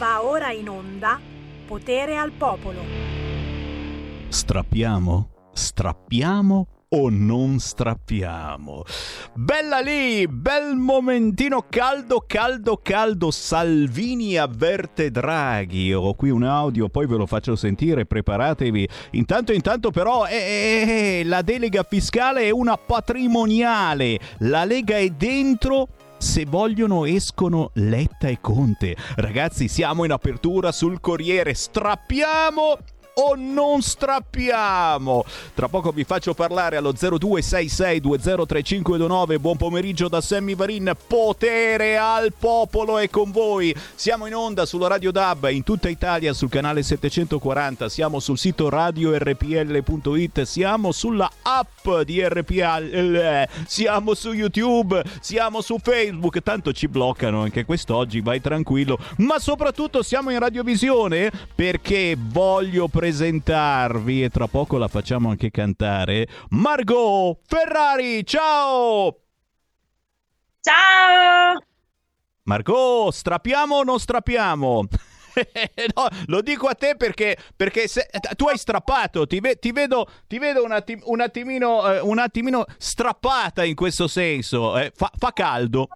Va ora in onda Potere al Popolo. Strappiamo? Strappiamo o non strappiamo? Bella lì, bel momentino caldo, caldo, caldo. Salvini avverte Draghi. Ho qui un audio, poi ve lo faccio sentire, preparatevi. Intanto, intanto però, eh, eh, eh la delega fiscale è una patrimoniale. La Lega è dentro se vogliono escono Letta e Conte. Ragazzi, siamo in apertura sul Corriere. Strappiamo o non strappiamo? Tra poco vi faccio parlare allo 0266203529. Buon pomeriggio da Sammy Varin. Potere al popolo è con voi. Siamo in onda sulla Radio DAB in tutta Italia sul canale 740. Siamo sul sito radiorpl.it. Siamo sulla app di RPL. Siamo su YouTube. Siamo su Facebook. Tanto ci bloccano anche quest'oggi. Vai tranquillo. Ma soprattutto siamo in radiovisione perché voglio presentarvi e tra poco la facciamo anche cantare Margot Ferrari. Ciao! Ciao! Margot, strappiamo o non strappiamo? no, lo dico a te perché, perché se, tu hai strappato, ti, ve, ti, vedo, ti vedo un, atti, un, attimino, eh, un, attimino, strappata in questo senso. Eh, fa, fa caldo.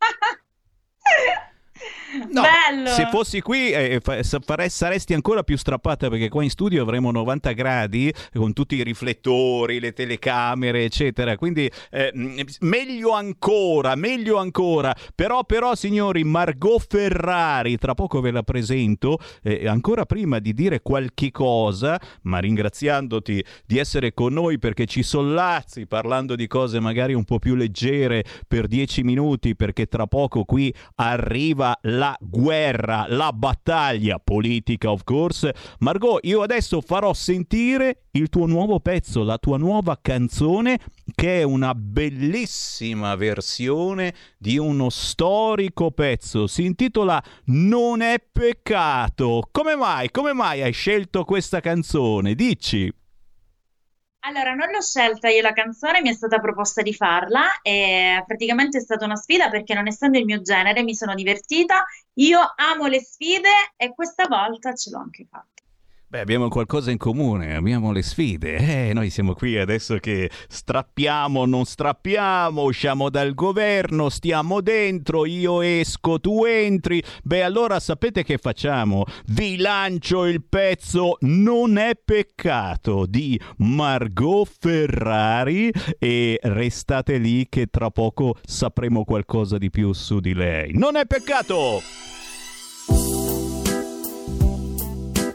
No, Bello. se fossi qui eh, fare, saresti ancora più strappata perché qua in studio avremo 90 gradi con tutti i riflettori, le telecamere, eccetera. Quindi eh, meglio ancora, meglio ancora. Però, però, signori, Margot Ferrari, tra poco ve la presento. Eh, ancora prima di dire qualche cosa, ma ringraziandoti di essere con noi perché ci sollazzi parlando di cose magari un po' più leggere per 10 minuti, perché tra poco qui arriva la guerra, la battaglia politica, of course. Margot, io adesso farò sentire il tuo nuovo pezzo, la tua nuova canzone, che è una bellissima versione di uno storico pezzo. Si intitola Non è peccato. Come mai? Come mai hai scelto questa canzone? Dici. Allora, non l'ho scelta io la canzone, mi è stata proposta di farla e praticamente è stata una sfida perché non essendo il mio genere mi sono divertita. Io amo le sfide e questa volta ce l'ho anche fatta. Beh, abbiamo qualcosa in comune, abbiamo le sfide. Eh, noi siamo qui adesso che strappiamo, non strappiamo, usciamo dal governo, stiamo dentro, io esco, tu entri. Beh, allora sapete che facciamo? Vi lancio il pezzo Non è peccato di Margot Ferrari e restate lì che tra poco sapremo qualcosa di più su di lei. Non è peccato!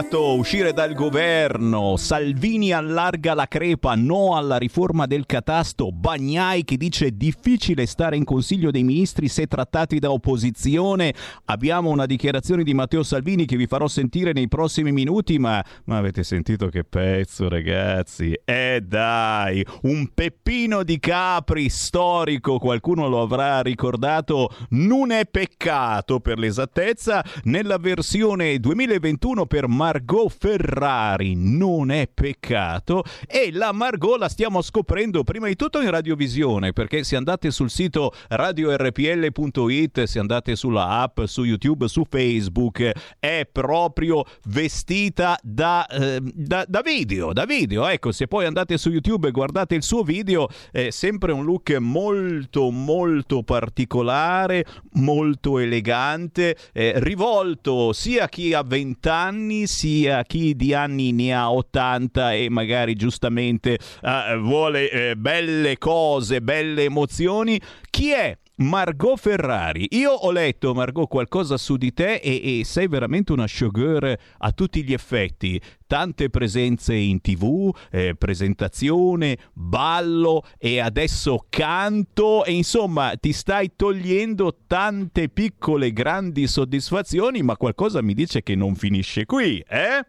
peccato uscire dal governo. Salvini allarga la crepa, no alla riforma del catasto. Bagnai che dice difficile stare in Consiglio dei Ministri se trattati da opposizione. Abbiamo una dichiarazione di Matteo Salvini che vi farò sentire nei prossimi minuti, ma, ma avete sentito che pezzo, ragazzi? Eh dai, un peppino di Capri storico, qualcuno lo avrà ricordato. Non è peccato per l'esattezza nella versione 2020 2021 per Margot Ferrari, non è peccato, e la Margot la stiamo scoprendo prima di tutto in radiovisione, perché se andate sul sito radiorpl.it, se andate sulla app, su YouTube, su Facebook, è proprio vestita da, eh, da, da video, da video, ecco, se poi andate su YouTube e guardate il suo video, è sempre un look molto molto particolare, molto elegante, eh, rivolto sia a chi ha 20 anni sia chi di anni ne ha 80 e magari giustamente uh, vuole uh, belle cose, belle emozioni. Chi è? Margot Ferrari. Io ho letto, Margot, qualcosa su di te e, e, sei veramente una showgirl a tutti gli effetti. Tante presenze in tv, eh, presentazione, ballo e adesso canto e insomma ti stai togliendo tante piccole grandi soddisfazioni, ma qualcosa mi dice che non finisce qui, eh?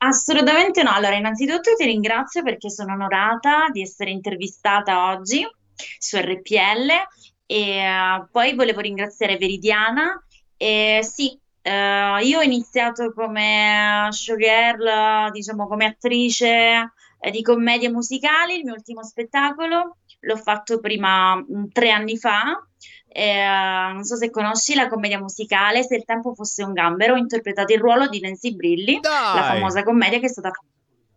Assolutamente no. Allora, innanzitutto ti ringrazio perché sono onorata di essere intervistata oggi su RPL e uh, poi volevo ringraziare Veridiana e sì, uh, io ho iniziato come showgirl, diciamo come attrice eh, di commedie musicali, il mio ultimo spettacolo l'ho fatto prima mh, mm, tre anni fa. Eh, non so se conosci la commedia musicale Se il tempo fosse un gambero, ho interpretato il ruolo di Nancy Brilli, Dai! la famosa commedia che è stata fatta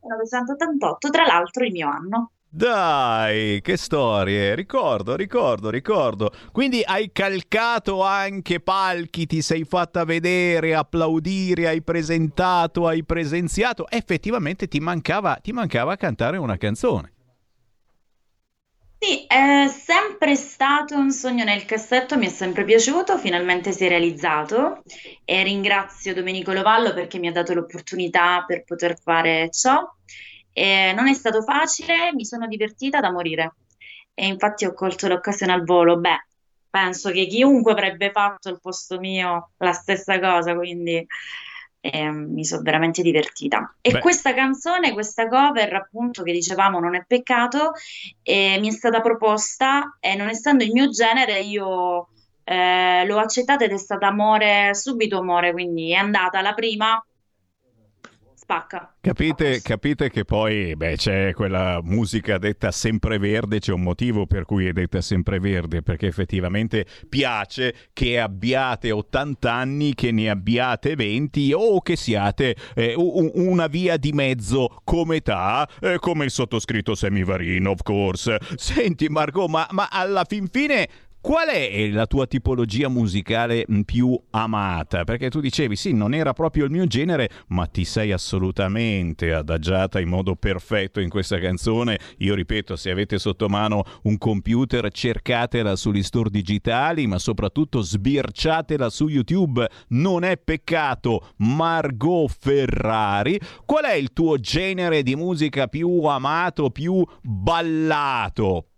nel 1988, tra l'altro il mio anno. Dai, che storie, ricordo, ricordo, ricordo. Quindi hai calcato anche palchi, ti sei fatta vedere, applaudire, hai presentato, hai presenziato. Effettivamente ti mancava, ti mancava cantare una canzone. Sì, è sempre stato un sogno nel cassetto, mi è sempre piaciuto, finalmente si è realizzato e ringrazio Domenico Lovallo perché mi ha dato l'opportunità per poter fare ciò. E non è stato facile, mi sono divertita da morire e infatti ho colto l'occasione al volo. Beh, penso che chiunque avrebbe fatto al posto mio la stessa cosa, quindi eh, mi sono veramente divertita. E Beh. questa canzone, questa cover, appunto, che dicevamo non è peccato, eh, mi è stata proposta e non essendo il mio genere, io eh, l'ho accettata ed è stata amore, subito amore, quindi è andata la prima spacca. Capite, capite che poi beh, c'è quella musica detta sempreverde, c'è un motivo per cui è detta sempreverde, perché effettivamente piace che abbiate 80 anni, che ne abbiate 20 o che siate eh, una via di mezzo come età, eh, come il sottoscritto Semivarino, of course. Senti Marco, ma, ma alla fin fine Qual è la tua tipologia musicale mm, più amata? Perché tu dicevi sì, non era proprio il mio genere, ma ti sei assolutamente adagiata in modo perfetto in questa canzone. Io ripeto, se avete sotto mano un computer, cercatela sugli store digitali, ma soprattutto sbirciatela su YouTube. Non è peccato. Margot Ferrari. Qual è il tuo genere di musica più amato, più ballato?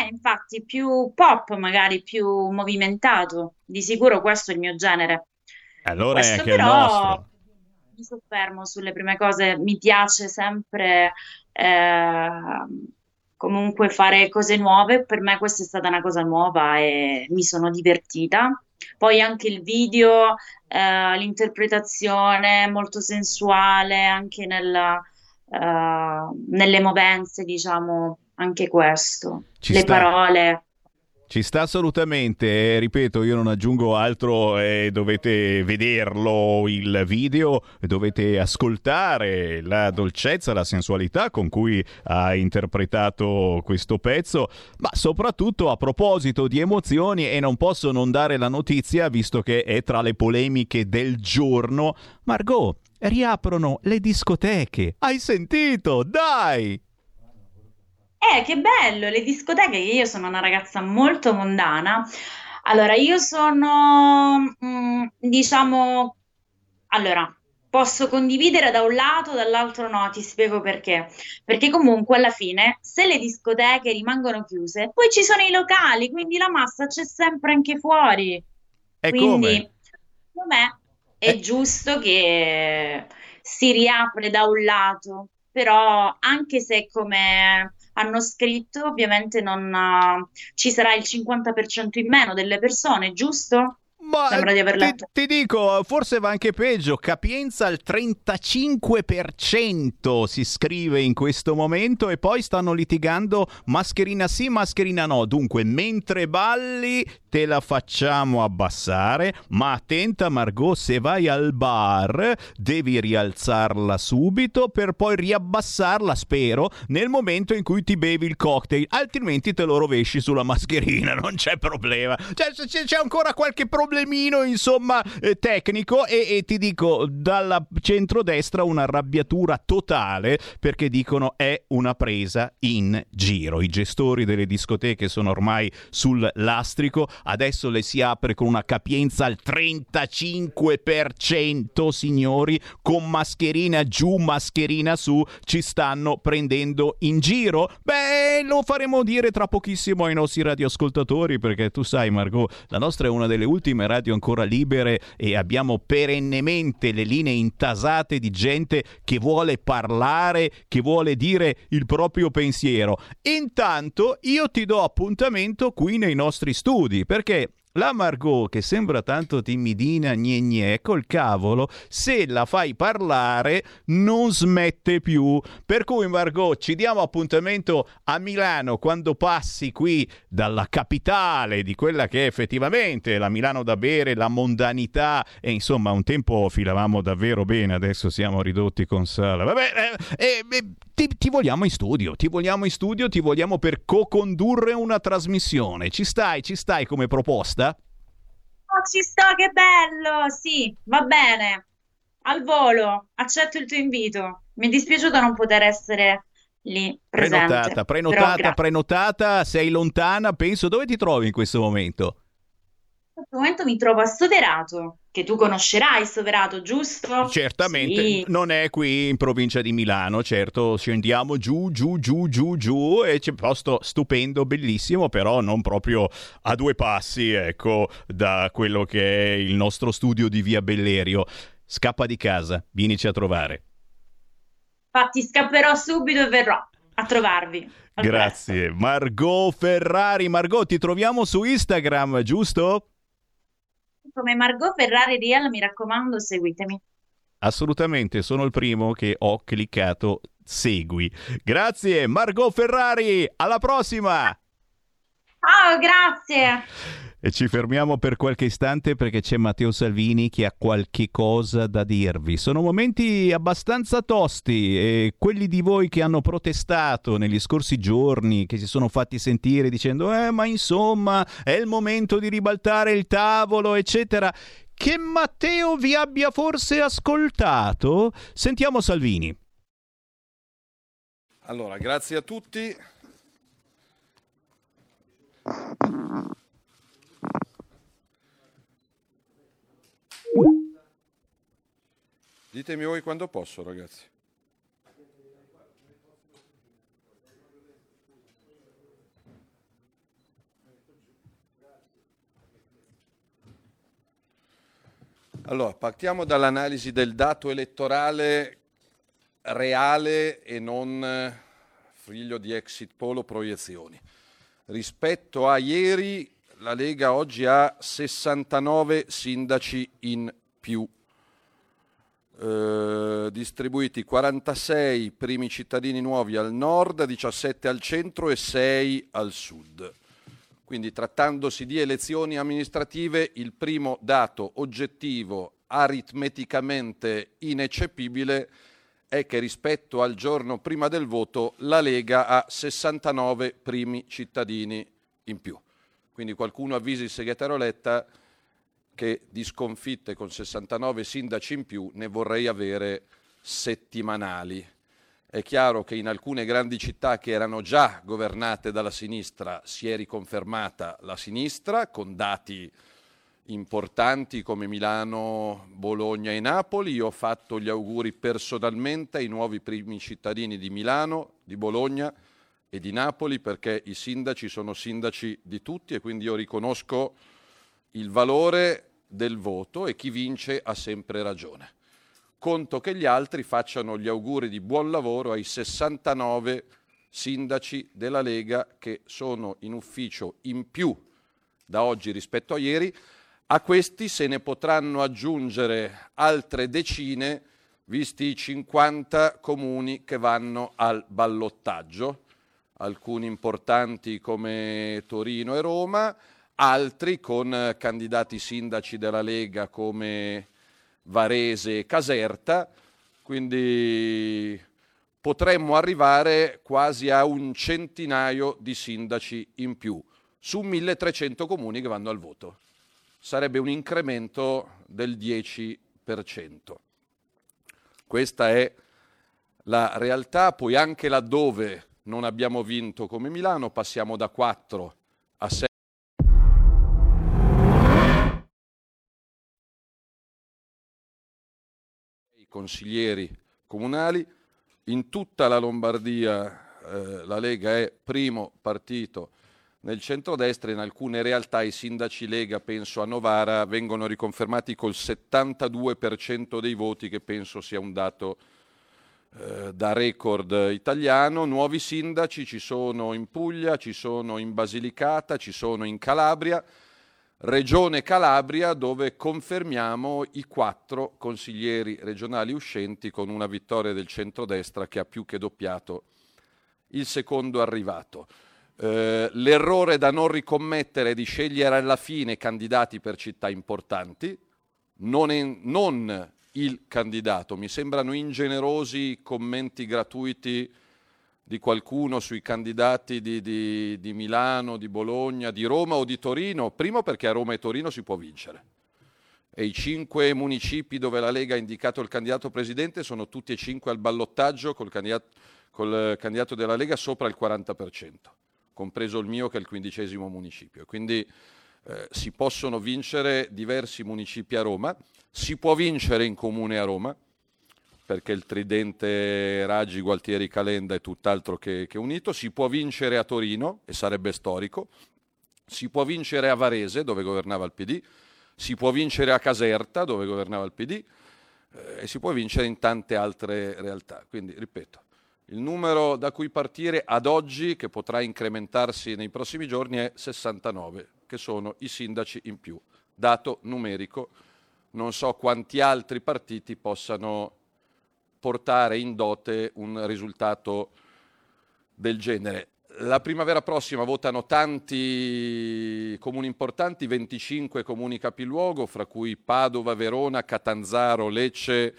Eh, infatti, più pop, magari più movimentato. Di sicuro questo è il mio genere. Allora questo è anche però, il nostro. Mi soffermo sulle prime cose, mi piace sempre eh, comunque fare cose nuove. Per me questa è stata una cosa nuova e mi sono divertita. Poi anche il video, eh, l'interpretazione molto sensuale, anche nella, uh, nelle movenze, diciamo, anche questo. Ci Le sta. parole. Ci sta assolutamente, ripeto, io non aggiungo altro, eh, dovete vederlo il video, dovete ascoltare la dolcezza, la sensualità con cui ha interpretato questo pezzo, ma soprattutto a proposito di emozioni e non posso non dare la notizia, visto che è tra le polemiche del giorno, Margot, riaprono le discoteche. Hai sentito? Dai! Eh, che bello, le discoteche, io sono una ragazza molto mondana. Allora, io sono, mm, diciamo, allora, posso condividere da un lato, dall'altro no, ti spiego perché. Perché comunque alla fine, se le discoteche rimangono chiuse, poi ci sono i locali, quindi la massa c'è sempre anche fuori. E Quindi, come? secondo me, è Eh, giusto che si riapre da un lato, però anche se come hanno scritto, ovviamente non, eh, ci sarà il 50% in meno delle persone, giusto? Ma Sembra di aver ti, letto. ti dico, forse va anche peggio, capienza al 35% si scrive in questo momento e poi stanno litigando mascherina sì, mascherina no. Dunque, mentre balli te la facciamo abbassare, ma attenta Margot, se vai al bar devi rialzarla subito per poi riabbassarla, spero, nel momento in cui ti bevi il cocktail, altrimenti te lo rovesci sulla mascherina, non c'è problema. Cioè, c'è, c'è ancora qualche problemino, insomma, eh, tecnico e, e ti dico, dalla centrodestra una arrabbiatura totale perché dicono è una presa in giro. I gestori delle discoteche sono ormai sul lastrico, adesso le si apre con una capienza al 35%, signori, con mascherina giù, mascherina su, ci stanno prendendo in giro. Beh, lo faremo dire tra pochissimo ai nostri radioascoltatori perché tu sai Margot, la nostra è una delle ultime radio ancora libere e abbiamo perennemente le linee intasate di gente che vuole parlare, che vuole dire il proprio pensiero. Intanto io ti do appuntamento qui nei nostri studi perché la Margot, che sembra tanto timidina, gne gne, col cavolo, se la fai parlare non smette più. Per cui Margot, ci diamo appuntamento a Milano quando passi qui dalla capitale di quella che è effettivamente la Milano da bere, la mondanità e insomma un tempo filavamo davvero bene, adesso siamo ridotti con sala. Vabbè, eh, eh, eh, ti, ti vogliamo in studio, ti vogliamo in studio, ti vogliamo per co-condurre una trasmissione. Ci stai, ci stai come proposta? Oh, ci sto, che bello! Sì, va bene. Al volo, accetto il tuo invito. Mi è dispiaciuto non poter essere lì presente, Prenotata, prenotata, prenotata, sei lontana, penso. Dove ti trovi in questo momento? Questo momento mi trovo a Soverato, che tu conoscerai Soverato, giusto? Certamente, Sì. non è qui in provincia di Milano, certo, scendiamo giù, giù, giù, giù, giù e c'è un posto stupendo, bellissimo, però non proprio a due passi, ecco, da quello che è il nostro studio di Via Bellerio. Scappa di casa, vienici a trovare. Infatti scapperò subito e verrò a trovarvi. Al Grazie. Margot Ferrari, Margot, ti troviamo su Instagram, giusto? Come Margot Ferrari Real, mi raccomando, seguitemi. Assolutamente, sono il primo che ho cliccato segui. Grazie, Margot Ferrari, alla prossima! Ciao, grazie. E ci fermiamo per qualche istante perché c'è Matteo Salvini che ha qualche cosa da dirvi. Sono momenti abbastanza tosti e quelli di voi che hanno protestato negli scorsi giorni, che si sono fatti sentire dicendo eh ma insomma è il momento di ribaltare il tavolo, eccetera. Che Matteo vi abbia forse ascoltato? Sentiamo Salvini. Allora, grazie a tutti. Ditemi voi quando posso, ragazzi. Allora, partiamo dall'analisi del dato elettorale reale e non eh, figlio di exit poll o proiezioni. Rispetto a ieri, la Lega oggi ha 69 sindaci in più, eh, distribuiti 46 primi cittadini nuovi al nord, 17 al centro e 6 al sud. Quindi trattandosi di elezioni amministrative, il primo dato oggettivo aritmeticamente ineccepibile è che rispetto al giorno prima del voto la Lega ha 69 primi cittadini in più. Quindi qualcuno avvisi il segretario Letta che di sconfitte con 69 sindaci in più ne vorrei avere settimanali. È chiaro che in alcune grandi città che erano già governate dalla sinistra si è riconfermata la sinistra con dati importanti come Milano, Bologna e Napoli. Io ho fatto gli auguri personalmente ai nuovi primi cittadini di Milano, di Bologna e di Napoli perché i sindaci sono sindaci di tutti e quindi io riconosco il valore del voto e chi vince ha sempre ragione conto che gli altri facciano gli auguri di buon lavoro ai 69 sindaci della Lega che sono in ufficio in più da oggi rispetto a ieri. A questi se ne potranno aggiungere altre decine, visti i 50 comuni che vanno al ballottaggio, alcuni importanti come Torino e Roma, altri con candidati sindaci della Lega come Varese e Caserta, quindi potremmo arrivare quasi a un centinaio di sindaci in più su 1300 comuni che vanno al voto. Sarebbe un incremento del 10%. Questa è la realtà, poi anche laddove non abbiamo vinto come Milano, passiamo da 4 a 6 consiglieri comunali. In tutta la Lombardia eh, la Lega è primo partito nel centrodestra, in alcune realtà i sindaci Lega, penso a Novara, vengono riconfermati col 72% dei voti, che penso sia un dato eh, da record italiano. Nuovi sindaci ci sono in Puglia, ci sono in Basilicata, ci sono in Calabria. Regione Calabria dove confermiamo i quattro consiglieri regionali uscenti con una vittoria del centrodestra che ha più che doppiato il secondo arrivato. Eh, l'errore da non ricommettere è di scegliere alla fine candidati per città importanti, non, in, non il candidato. Mi sembrano ingenerosi commenti gratuiti di qualcuno sui candidati di, di, di, Milano, di Bologna, di Roma o di Torino, primo perché a Roma e Torino si può vincere. E i cinque municipi dove la Lega ha indicato il candidato presidente sono tutti e cinque al ballottaggio col candidato, col candidato della Lega sopra il 40%, compreso il mio che è il quindicesimo municipio. Quindi eh, si possono vincere diversi municipi a Roma, si può vincere in comune a Roma, perché il tridente Raggi, Gualtieri, Calenda è tutt'altro che, che, unito. Si può vincere a Torino, e sarebbe storico, si può vincere a Varese, dove governava il PD, si può vincere a Caserta, dove governava il PD, eh, e si può vincere in tante altre realtà. Quindi, ripeto, il numero da cui partire ad oggi, che potrà incrementarsi nei prossimi giorni, è 69, che sono i sindaci in più. Dato numerico, non so quanti altri partiti possano portare in dote un risultato del genere. La primavera prossima votano tanti comuni importanti, 25 comuni capiluogo, fra cui Padova, Verona, Catanzaro, Lecce,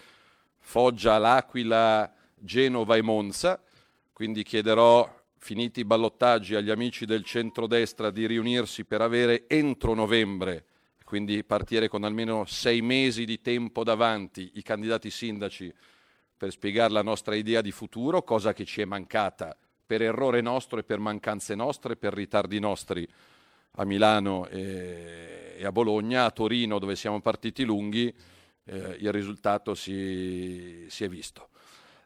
Foggia, L'Aquila, Genova e Monza. Quindi chiederò, finiti i ballottaggi, agli amici del centrodestra di riunirsi per avere entro novembre, quindi partire con almeno sei mesi di tempo davanti, i candidati sindaci per spiegare la nostra idea di futuro, cosa che ci è mancata per errore nostro e per mancanze nostre, per ritardi nostri a Milano e, a Bologna, a Torino dove siamo partiti lunghi, eh, il risultato si, si è visto.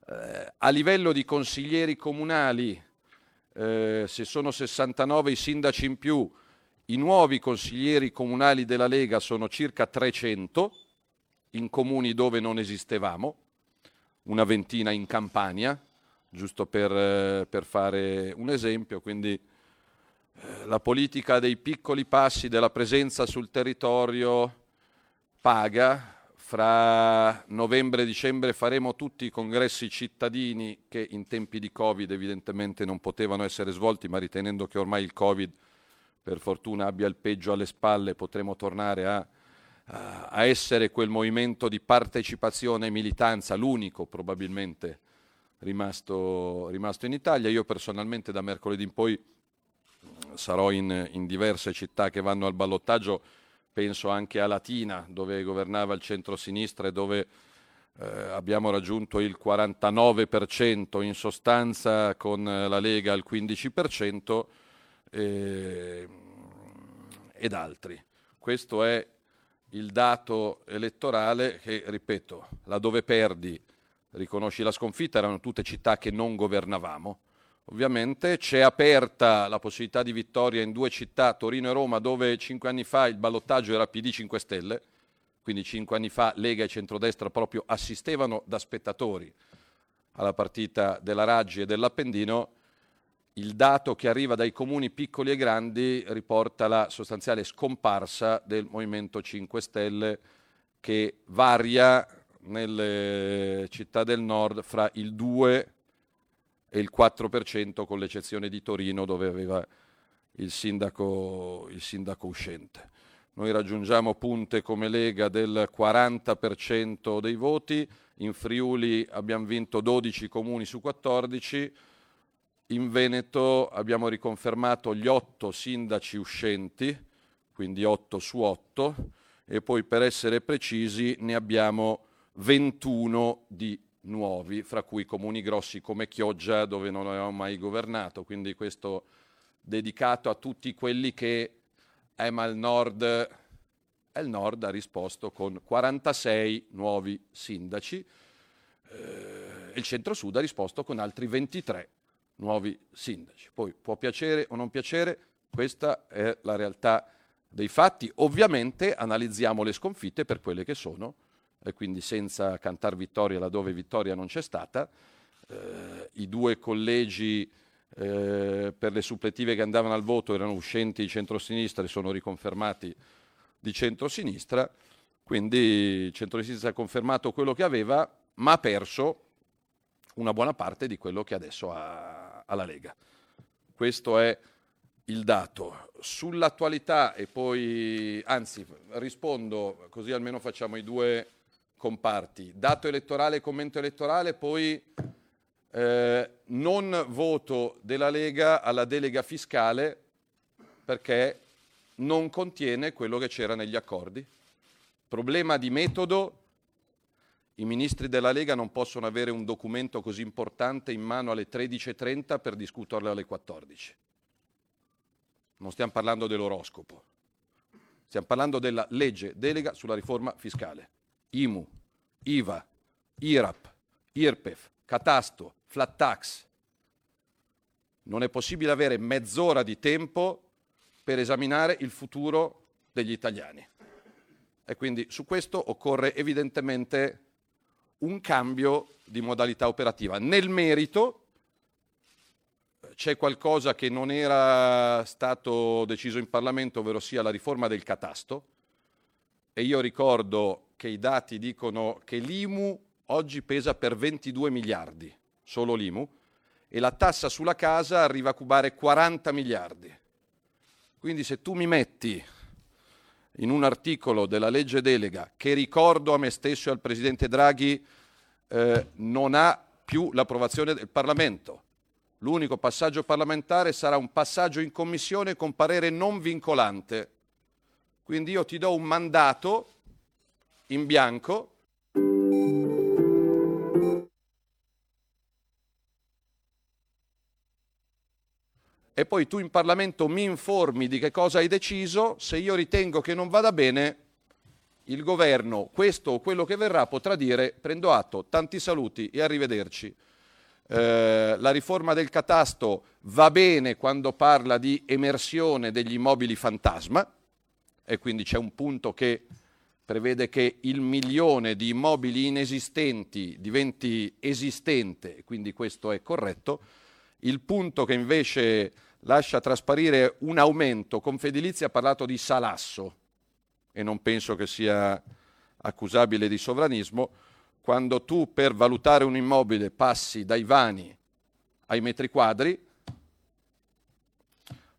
Eh, a livello di consiglieri comunali, eh, se sono 69 i sindaci in più, i nuovi consiglieri comunali della Lega sono circa 300 in comuni dove non esistevamo, una ventina in Campania, giusto per, eh, per fare un esempio. Quindi eh, la politica dei piccoli passi, della presenza sul territorio paga. Fra novembre e dicembre faremo tutti i congressi cittadini che in tempi di Covid evidentemente non potevano essere svolti, ma ritenendo che ormai il Covid per fortuna abbia il peggio alle spalle, potremo tornare a a essere quel movimento di partecipazione e militanza, l'unico probabilmente rimasto, rimasto in Italia. Io personalmente da mercoledì in poi sarò in, in diverse città che vanno al ballottaggio, penso anche a Latina, dove governava il centro-sinistra e dove eh, abbiamo raggiunto il 49%, in sostanza con la Lega il 15% eh, ed altri. Questo è il dato elettorale che, ripeto, laddove perdi riconosci la sconfitta, erano tutte città che non governavamo. Ovviamente c'è aperta la possibilità di vittoria in due città, Torino e Roma, dove cinque anni fa il ballottaggio era PD 5 Stelle, quindi cinque anni fa Lega e centrodestra proprio assistevano da spettatori alla partita della Raggi e dell'Appendino. Il dato che arriva dai comuni piccoli e grandi riporta la sostanziale scomparsa del Movimento 5 Stelle che varia nelle città del nord fra il 2 e il 4% con l'eccezione di Torino dove aveva il sindaco, il sindaco uscente. Noi raggiungiamo punte come Lega del 40% dei voti, in Friuli abbiamo vinto 12 comuni su 14, in Veneto abbiamo riconfermato gli 8 sindaci uscenti, quindi 8 su 8, e poi per essere precisi ne abbiamo 21 di nuovi, fra cui comuni grossi come Chioggia, dove non avevamo mai governato, quindi questo dedicato a tutti quelli che eh, ma il nord, eh, il nord ha risposto con 46 nuovi sindaci, eh, il centro-sud ha risposto con altri 23 nuovi sindaci. Poi può piacere o non piacere, questa è la realtà dei fatti. Ovviamente analizziamo le sconfitte per quelle che sono e quindi senza cantare vittoria laddove vittoria non c'è stata. Eh, I due collegi eh, per le suppletive che andavano al voto erano uscenti di centrosinistra e sono riconfermati di centrosinistra, quindi il centrosinistra ha confermato quello che aveva, ma ha perso una buona parte di quello che adesso ha alla Lega. Questo è il dato. Sull'attualità e poi, anzi, rispondo così almeno facciamo i due comparti. Dato elettorale e commento elettorale, poi eh, non voto della Lega alla delega fiscale perché non contiene quello che c'era negli accordi. Problema di metodo, i ministri della Lega non possono avere un documento così importante in mano alle 13.30 per discuterlo alle 14. Non stiamo parlando dell'oroscopo, stiamo parlando della legge delega sulla riforma fiscale. IMU, IVA, IRAP, IRPEF, catasto, flat tax. Non è possibile avere mezz'ora di tempo per esaminare il futuro degli italiani. E quindi su questo occorre evidentemente un cambio di modalità operativa. Nel merito c'è qualcosa che non era stato deciso in Parlamento, ovvero sia la riforma del catasto, e io ricordo che i dati dicono che l'IMU oggi pesa per 22 miliardi, solo l'IMU, e la tassa sulla casa arriva a cubare 40 miliardi. Quindi se tu mi metti in un articolo della legge delega che ricordo a me stesso e al Presidente Draghi eh, non ha più l'approvazione del Parlamento. L'unico passaggio parlamentare sarà un passaggio in commissione con parere non vincolante. Quindi io ti do un mandato in bianco. E poi tu in Parlamento mi informi di che cosa hai deciso, se io ritengo che non vada bene, il governo, questo o quello che verrà, potrà dire prendo atto, tanti saluti e arrivederci. Eh, la riforma del catasto va bene quando parla di emersione degli immobili fantasma, e quindi c'è un punto che prevede che il milione di immobili inesistenti diventi esistente, quindi questo è corretto. Il punto che invece lascia trasparire un aumento, Confedilizia ha parlato di salasso e non penso che sia accusabile di sovranismo, quando tu per valutare un immobile passi dai vani ai metri quadri,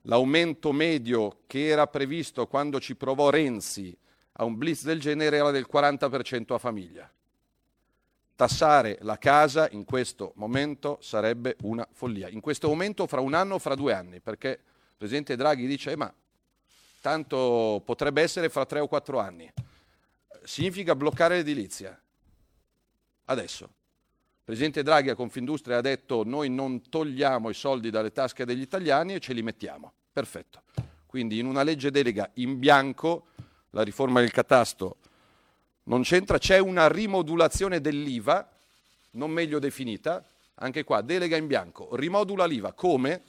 L'aumento medio che era previsto quando ci provò Renzi a un blitz del genere era del 40% a famiglia. Tassare la casa in questo momento sarebbe una follia. In questo momento fra un anno o fra due anni, perché il Presidente Draghi dice eh, ma tanto potrebbe essere fra tre o quattro anni. Significa bloccare l'edilizia. Adesso. Presidente Draghi a Confindustria ha detto noi non togliamo i soldi dalle tasche degli italiani e ce li mettiamo. Perfetto. Quindi in una legge delega in bianco la riforma del catasto non c'entra, c'è una rimodulazione dell'IVA non meglio definita, anche qua delega in bianco, rimodula l'IVA come?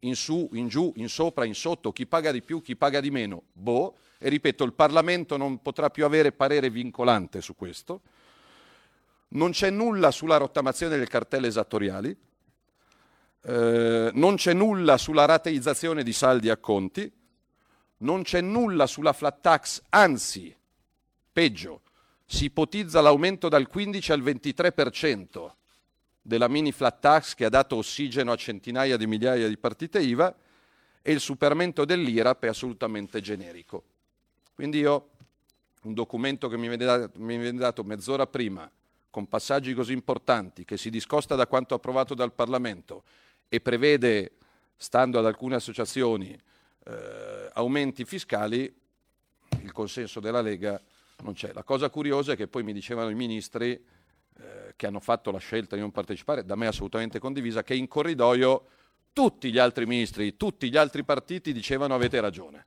In su, in giù, in sopra, in sotto, chi paga di più, chi paga di meno, boh, e ripeto, il Parlamento non potrà più avere parere vincolante su questo, non c'è nulla sulla rottamazione delle cartelle esattoriali, eh, non c'è nulla sulla rateizzazione di saldi a conti, non c'è nulla sulla flat tax, anzi, peggio, si ipotizza l'aumento dal 15 al 23% della mini flat tax che ha dato ossigeno a centinaia di migliaia di partite IVA e il superamento dell'IRAP è assolutamente generico. Quindi io un documento che mi viene dato mezz'ora prima, con passaggi così importanti, che si discosta da quanto approvato dal Parlamento e prevede, stando ad alcune associazioni, eh, aumenti fiscali, il consenso della Lega non c'è. La cosa curiosa è che poi mi dicevano i ministri eh, che hanno fatto la scelta di non partecipare, da me assolutamente condivisa, che in corridoio tutti gli altri ministri, tutti gli altri partiti dicevano avete ragione.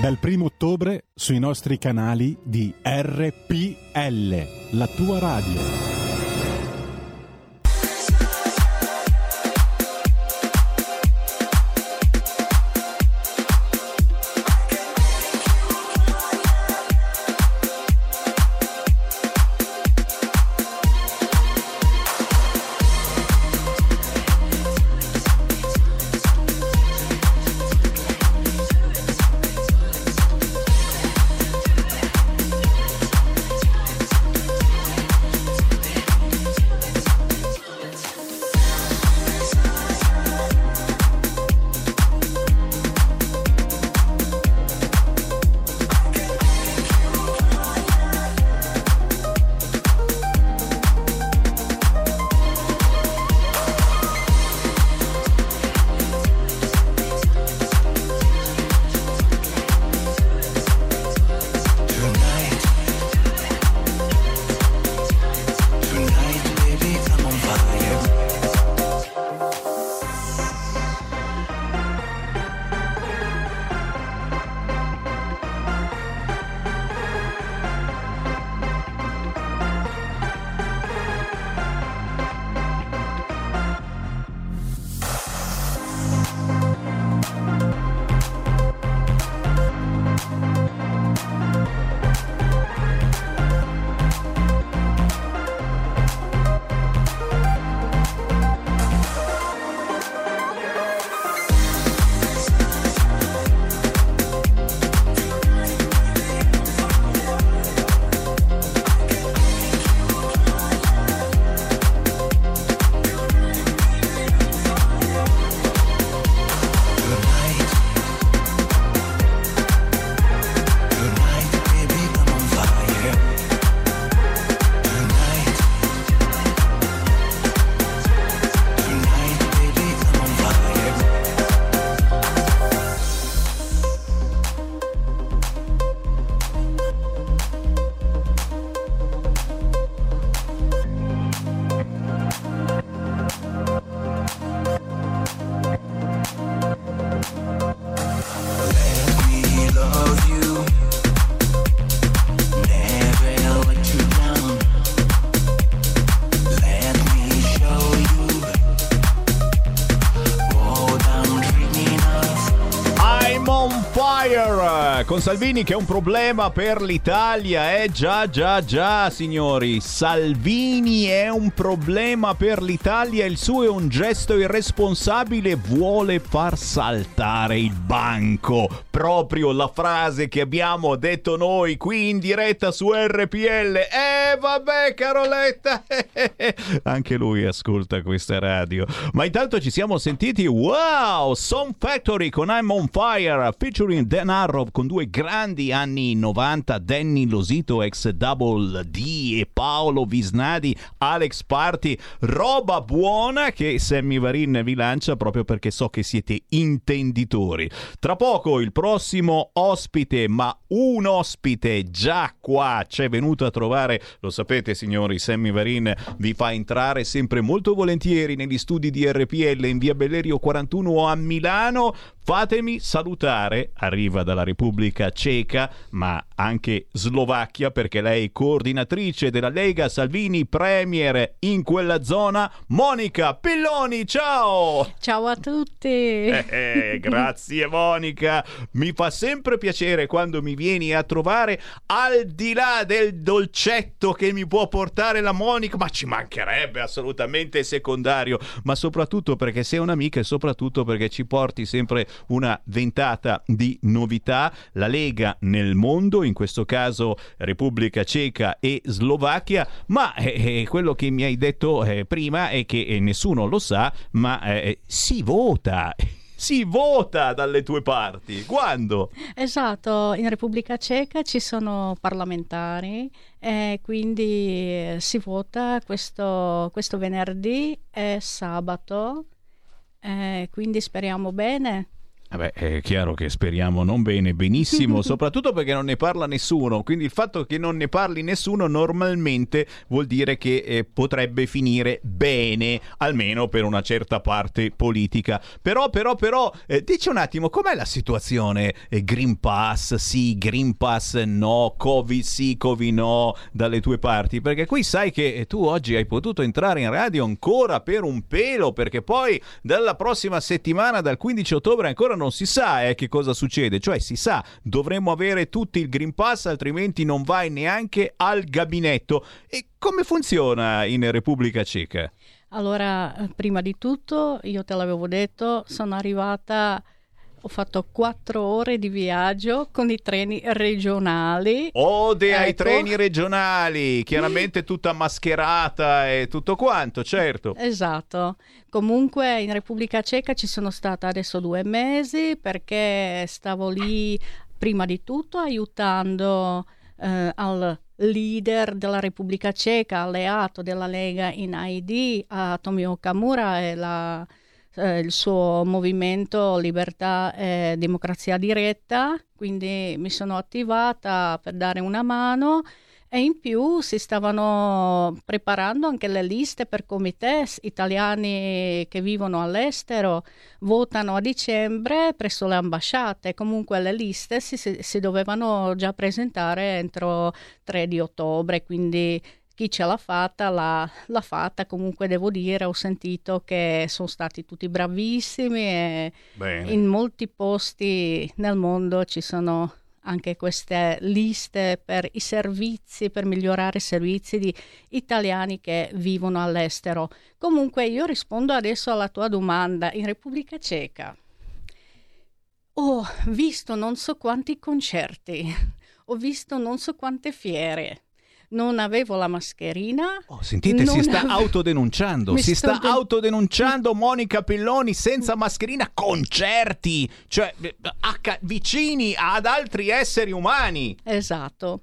Dal primo ottobre sui nostri canali di RPL, la tua radio. Con Salvini che è un problema per l'Italia. Eh già, già, già, signori. Salvini è un problema per l'Italia. Il suo è un gesto irresponsabile. Vuole far saltare il banco. Proprio la frase che abbiamo detto noi qui in diretta su RPL. Eh, vabbè, Caroletta. Anche lui ascolta questa radio. Ma intanto ci siamo sentiti. Wow! Song Factory con I'm on Fire featuring Dan Arrow con due grandi anni 90, Danny Losito ex Double D e Paolo Visnadi, Alex Party, roba buona che Sammy Varin vi lancia proprio perché so che siete intenditori. Tra poco il prossimo ospite, ma un ospite già qua c'è venuto a trovare, lo sapete signori, Sammy Varin vi fa entrare sempre molto volentieri negli studi di RPL in via Bellerio 41 a Milano. Fatemi salutare, arriva dalla Repubblica Ceca, ma anche Slovacchia, perché lei è coordinatrice della Lega Salvini Premier in quella zona, Monica Pilloni. Ciao! Ciao a tutti! Eh, eh, grazie Monica, mi fa sempre piacere quando mi vieni a trovare, al di là del dolcetto che mi può portare la Monica, ma ci mancherebbe assolutamente secondario, ma soprattutto perché sei un'amica e soprattutto perché ci porti sempre una ventata di novità. La Lega nel mondo, in questo caso Repubblica Ceca e Slovacchia, ma eh, quello che mi hai detto eh, prima è che eh, nessuno lo sa, ma eh, si vota. Si vota dalle tue parti. Quando? Esatto, in Repubblica Ceca ci sono parlamentari e quindi si vota questo, questo venerdì e sabato. E quindi speriamo bene. Vabbè, è chiaro che speriamo non bene, benissimo, soprattutto perché non ne parla nessuno, quindi il fatto che non ne parli nessuno normalmente vuol dire che eh, potrebbe finire bene, almeno per una certa parte politica. Però, però, però, eh, dici un attimo, com'è la situazione? Eh, Green Pass sì, Green Pass no, Covid sì, Covid no, dalle tue parti? Perché qui sai che eh, tu oggi hai potuto entrare in radio ancora per un pelo, perché poi dalla prossima settimana, dal 15 ottobre, ancora non si sa eh, che cosa succede, cioè si sa dovremmo avere tutti il Green Pass altrimenti non vai neanche al gabinetto. E come funziona in Repubblica Ceca? Allora, prima di tutto, io te l'avevo detto, sono arrivata ho fatto quattro ore di viaggio con i treni regionali. Ode ai Ecco. treni regionali, chiaramente tutta mascherata e tutto quanto, certo. Esatto. Comunque in Repubblica Ceca ci sono stata adesso due mesi perché stavo lì prima di tutto aiutando eh, al leader della Repubblica Ceca, alleato della Lega in ID, a Tomio Kamura e la- eh, il suo movimento Libertà e Democrazia Diretta, quindi mi sono attivata per dare una mano e in più si stavano preparando anche le liste per comites italiani che vivono all'estero, votano a dicembre presso le ambasciate, comunque le liste si, si- si dovevano già presentare entro 3 di ottobre, quindi chi ce l'ha fatta l'ha, l'ha fatta, comunque devo dire, ho sentito che sono stati tutti bravissimi e Bene. in molti posti nel mondo ci sono anche queste liste per i servizi, per migliorare i servizi di italiani che vivono all'estero. Comunque io rispondo adesso alla tua domanda. In Repubblica Ceca ho visto non so quanti concerti, ho visto non so quante fiere. Non avevo la mascherina. Oh, Sentite, si sta ave- autodenunciando, Mi si sta de- autodenunciando Monica Pelloni senza mascherina, concerti, cioè eh, acca- vicini ad altri esseri umani. Esatto.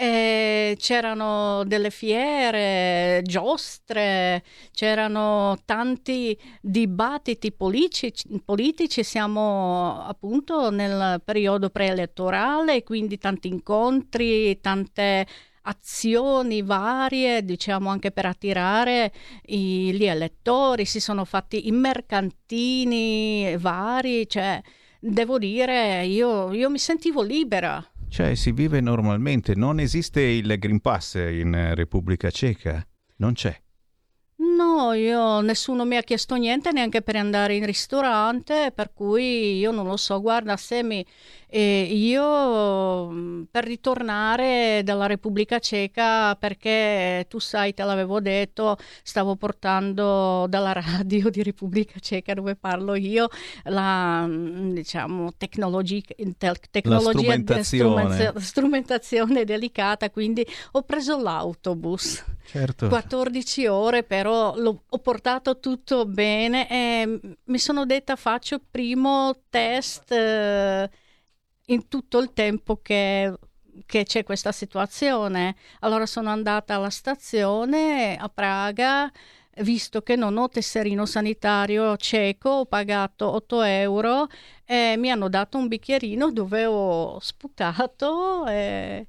Eh, c'erano delle fiere, giostre, c'erano tanti dibattiti politici, politici, siamo appunto nel periodo preelettorale, quindi tanti incontri, tante azioni varie, diciamo anche per attirare i- gli elettori, si sono fatti i mercantini vari, cioè devo dire, io, io mi sentivo libera. Cioè, si vive normalmente, non esiste il Green Pass in Repubblica Ceca? Non c'è. Anno io, nessuno mi ha chiesto niente neanche per andare in ristorante, per cui io non lo so, guarda Semi, e io per ritornare dalla Repubblica Ceca, perché tu sai, te l'avevo detto, stavo portando dalla radio di Repubblica Ceca dove parlo io la diciamo tecnologia, tecnologia strumentazione. strumentazione delicata, quindi ho preso l'autobus. Certo. 14 ore, però l'ho, ho portato tutto bene e mi sono detta faccio il primo test. Eh, in tutto il tempo che, che c'è questa situazione. Allora sono andata alla stazione a Praga visto che non ho tesserino sanitario cieco, ho pagato 8 euro e mi hanno dato un bicchierino dove ho sputato e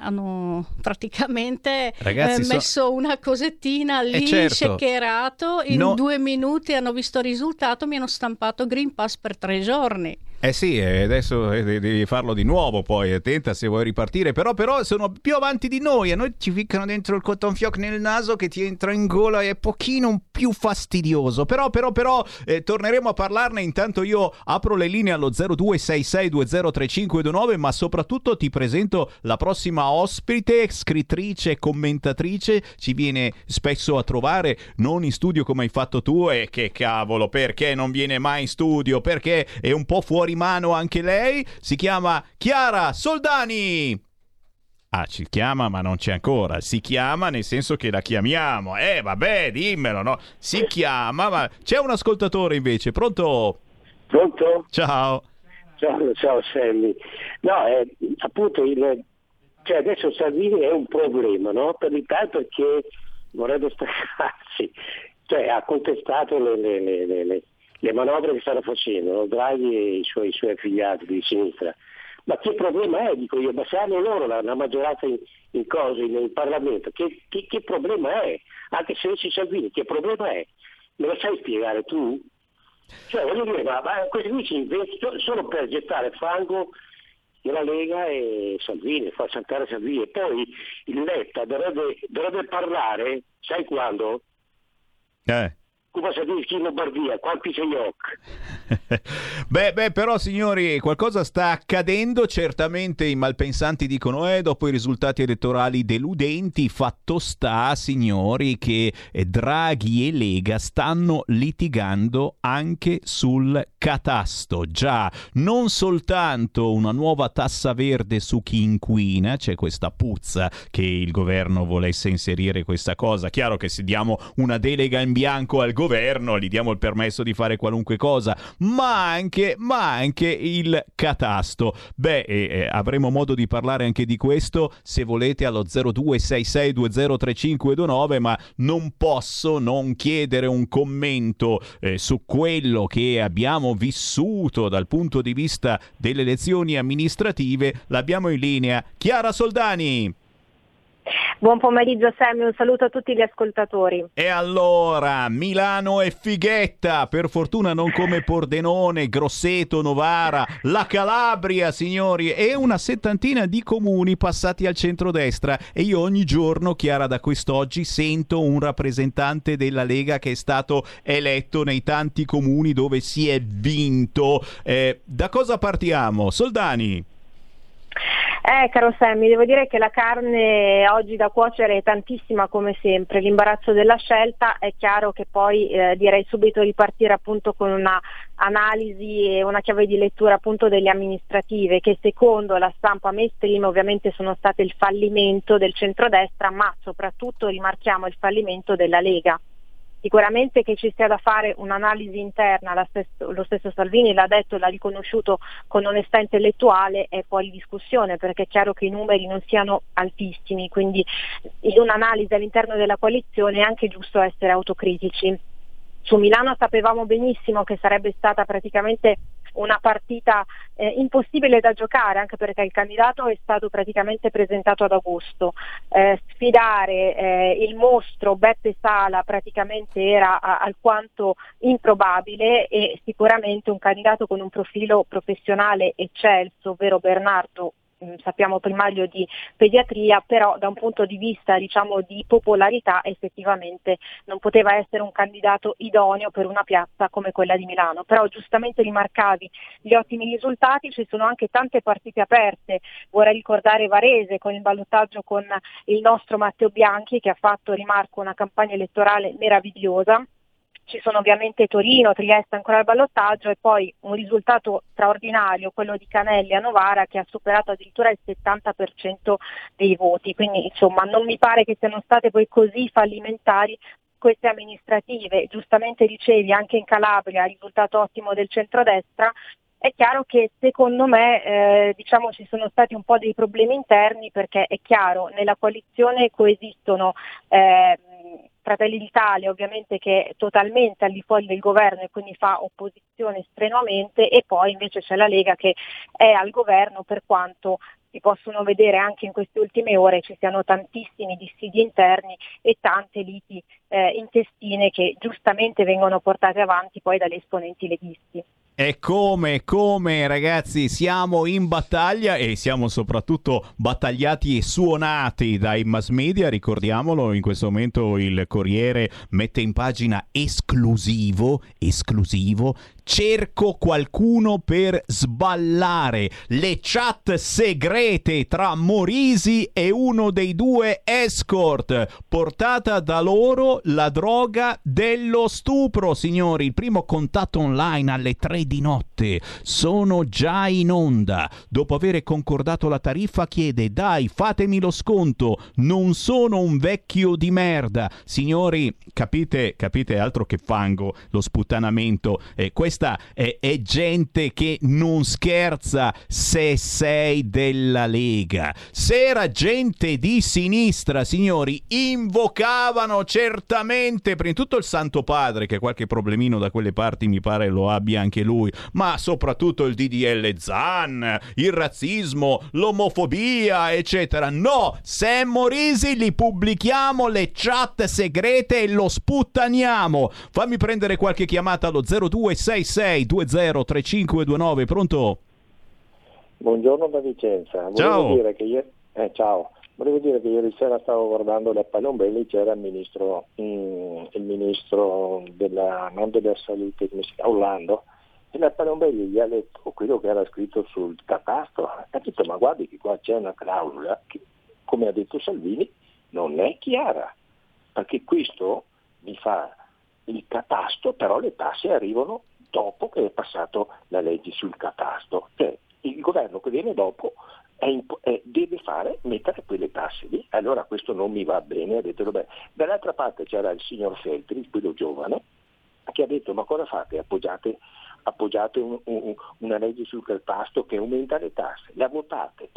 hanno praticamente Ragazzi, eh, so- messo una cosettina lì, Eh, certo. shakerato, in No- due minuti hanno visto il risultato, mi hanno stampato Green Pass per tre giorni. Eh sì, e adesso eh, de- devi farlo di nuovo poi, attenta se vuoi ripartire, però, però sono più avanti di noi, a noi ci ficcano dentro il cotton fioc nel naso che ti entra in gola e è pochino più fastidioso, però, però, però eh, torneremo a parlarne, intanto io apro le linee allo 0266203529, ma soprattutto ti presento la prossima ospite, scrittrice, commentatrice, ci viene spesso a trovare, non in studio come hai fatto tu, e che cavolo, perché non viene mai in studio, perché è un po' fuori mano anche lei, si chiama Chiara Soldani. Ah, ci chiama, ma non c'è ancora. Si chiama nel senso che la chiamiamo. Eh, vabbè, dimmelo, no? Si chiama, ma c'è un ascoltatore invece. Pronto? Pronto? Ciao. Ciao, ciao Sammy. No, eh, appunto il, cioè adesso Salvini è un problema, no? Per l'Italia perché vorrebbe staccarsi, cioè ha contestato le, le- le- le- manovre che stanno facendo? Draghi e i suoi, i suoi affiliati di sinistra. Ma che problema è, dico io, ma se hanno loro la, la maggioranza in, in cose, in, Parlamento, che, che- che problema è? Anche se esci Salvini, che problema è? Me lo sai spiegare tu? Cioè, voglio dire, ma, ma questi qui si inventano solo per gettare fango nella Lega e Salvini, far saltare Salvini. E poi il Letta dovrebbe, dovrebbe parlare, sai quando? Eh. Come si dice in Lombardia, quanti sei? Beh, beh, però signori, qualcosa sta accadendo. Certamente i malpensanti dicono, eh, dopo i risultati elettorali deludenti, fatto sta, signori, che eh, Draghi e Lega stanno litigando anche sul catasto. Già, non soltanto una nuova tassa verde su chi inquina, c'è questa puzza che il governo volesse inserire questa cosa. Chiaro che se diamo una delega in bianco al governo, gli diamo il permesso di fare qualunque cosa, ma anche, ma anche il catasto. Beh, eh, eh, avremo modo di parlare anche di questo se volete allo 0266203529, ma non posso non chiedere un commento eh, su quello che abbiamo vissuto dal punto di vista delle elezioni amministrative. L'abbiamo in linea. Chiara Soldani. Buon pomeriggio Sammy, un saluto a tutti gli ascoltatori. E allora, Milano e Fighetta, per fortuna non come Pordenone, Grosseto, Novara, la Calabria, signori, e una settantina di comuni passati al centrodestra. E io ogni giorno, Chiara, da quest'oggi sento un rappresentante della Lega che è stato eletto nei tanti comuni dove si è vinto. Eh, da cosa partiamo? Soldani. Eh, caro Sammy, devo dire che la carne oggi da cuocere è tantissima come sempre, l'imbarazzo della scelta è chiaro che poi eh, direi subito di partire appunto con una analisi e una chiave di lettura appunto delle amministrative che secondo la stampa mainstream ovviamente sono state il fallimento del centrodestra, ma soprattutto rimarchiamo il fallimento della Lega. Sicuramente che ci sia da fare un'analisi interna, stesso- lo stesso Salvini l'ha detto e l'ha riconosciuto con onestà intellettuale, è fuori discussione perché è chiaro che i numeri non siano altissimi, quindi in un'analisi all'interno della coalizione è anche giusto essere autocritici. Su Milano sapevamo benissimo che sarebbe stata praticamente una partita eh, impossibile da giocare, anche perché il candidato è stato praticamente presentato ad agosto. Eh, sfidare eh, il mostro Beppe Sala praticamente era a- alquanto improbabile e sicuramente un candidato con un profilo professionale eccelso, ovvero Bernardo sappiamo primario di pediatria, però da un punto di vista diciamo, di popolarità effettivamente non poteva essere un candidato idoneo per una piazza come quella di Milano. Però giustamente rimarcavi gli ottimi risultati, ci sono anche tante partite aperte, vorrei ricordare Varese con il ballottaggio con il nostro Matteo Bianchi che ha fatto, rimarco, una campagna elettorale meravigliosa ci sono ovviamente Torino, Trieste ancora al ballottaggio e poi un risultato straordinario, quello di Canelli a Novara che ha superato addirittura il 70% dei voti, quindi insomma non mi pare che siano state poi così fallimentari queste amministrative, giustamente dicevi anche in Calabria risultato ottimo del centrodestra, è chiaro che secondo me eh, diciamo, ci sono stati un po' dei problemi interni perché è chiaro nella coalizione coesistono eh, Fratelli d'Italia ovviamente che è totalmente al di fuori del governo e quindi fa opposizione strenuamente e poi invece c'è la Lega che è al governo per quanto si possono vedere anche in queste ultime ore ci siano tantissimi dissidi interni e tante liti eh, intestine che giustamente vengono portate avanti poi dagli esponenti leghisti. E come, come ragazzi, siamo in battaglia e siamo soprattutto battagliati e suonati dai mass media, ricordiamolo, in questo momento il Corriere mette in pagina esclusivo, esclusivo, cerco qualcuno per sballare. Le chat segrete tra Morisi e uno dei due escort, portata da loro la droga dello stupro, signori, il primo contatto online alle 3 di notte, sono già in onda, dopo aver concordato la tariffa chiede dai fatemi lo sconto, non sono un vecchio di merda, signori, capite, capite altro che fango, lo sputtanamento, eh, questa è, è gente che non scherza se sei della Lega. Se era gente di sinistra, signori, invocavano certamente, prima di tutto il Santo Padre, che qualche problemino da quelle parti mi pare lo abbia anche lui, ma soprattutto il DDL Zan, il razzismo, l'omofobia, eccetera. No, se Morisi li pubblichiamo le chat segrete e lo sputtaniamo. Fammi prendere qualche chiamata allo 0266 203529, pronto? Buongiorno da Vicenza. Volevo Ciao. Dire che ieri, eh, ciao. Volevo dire che ieri sera stavo guardando le Palombelli, c'era il ministro, mm, il ministro della, non della salute, come si chiama, Orlando, e la Palombelli gli ha letto quello che era scritto sul catastro. Ha detto, ma guardi che qua c'è una clausola che, come ha detto Salvini, non è chiara, perché questo mi fa il catasto, però le tasse arrivano dopo che è passato la legge sul catasto. Cioè, il governo che viene dopo è imp- è- deve fare, mettere quelle tasse lì. Allora questo non mi va bene, ha detto vabbè. Dall'altra parte c'era il signor Feltri, quello giovane, che ha detto ma cosa fate? Appoggiate, appoggiate un- un- una legge sul catasto che aumenta le tasse, la votate.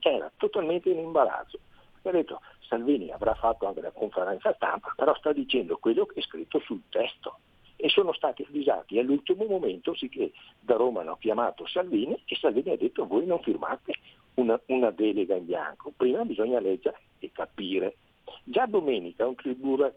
Era totalmente in imbarazzo. Ha detto Salvini avrà fatto anche la conferenza stampa, però sta dicendo quello che è scritto sul testo e sono stati avvisati all'ultimo momento, sicché da Roma hanno chiamato Salvini e Salvini ha detto voi non firmate una, una delega in bianco, prima bisogna leggere e capire. Già domenica un tribura,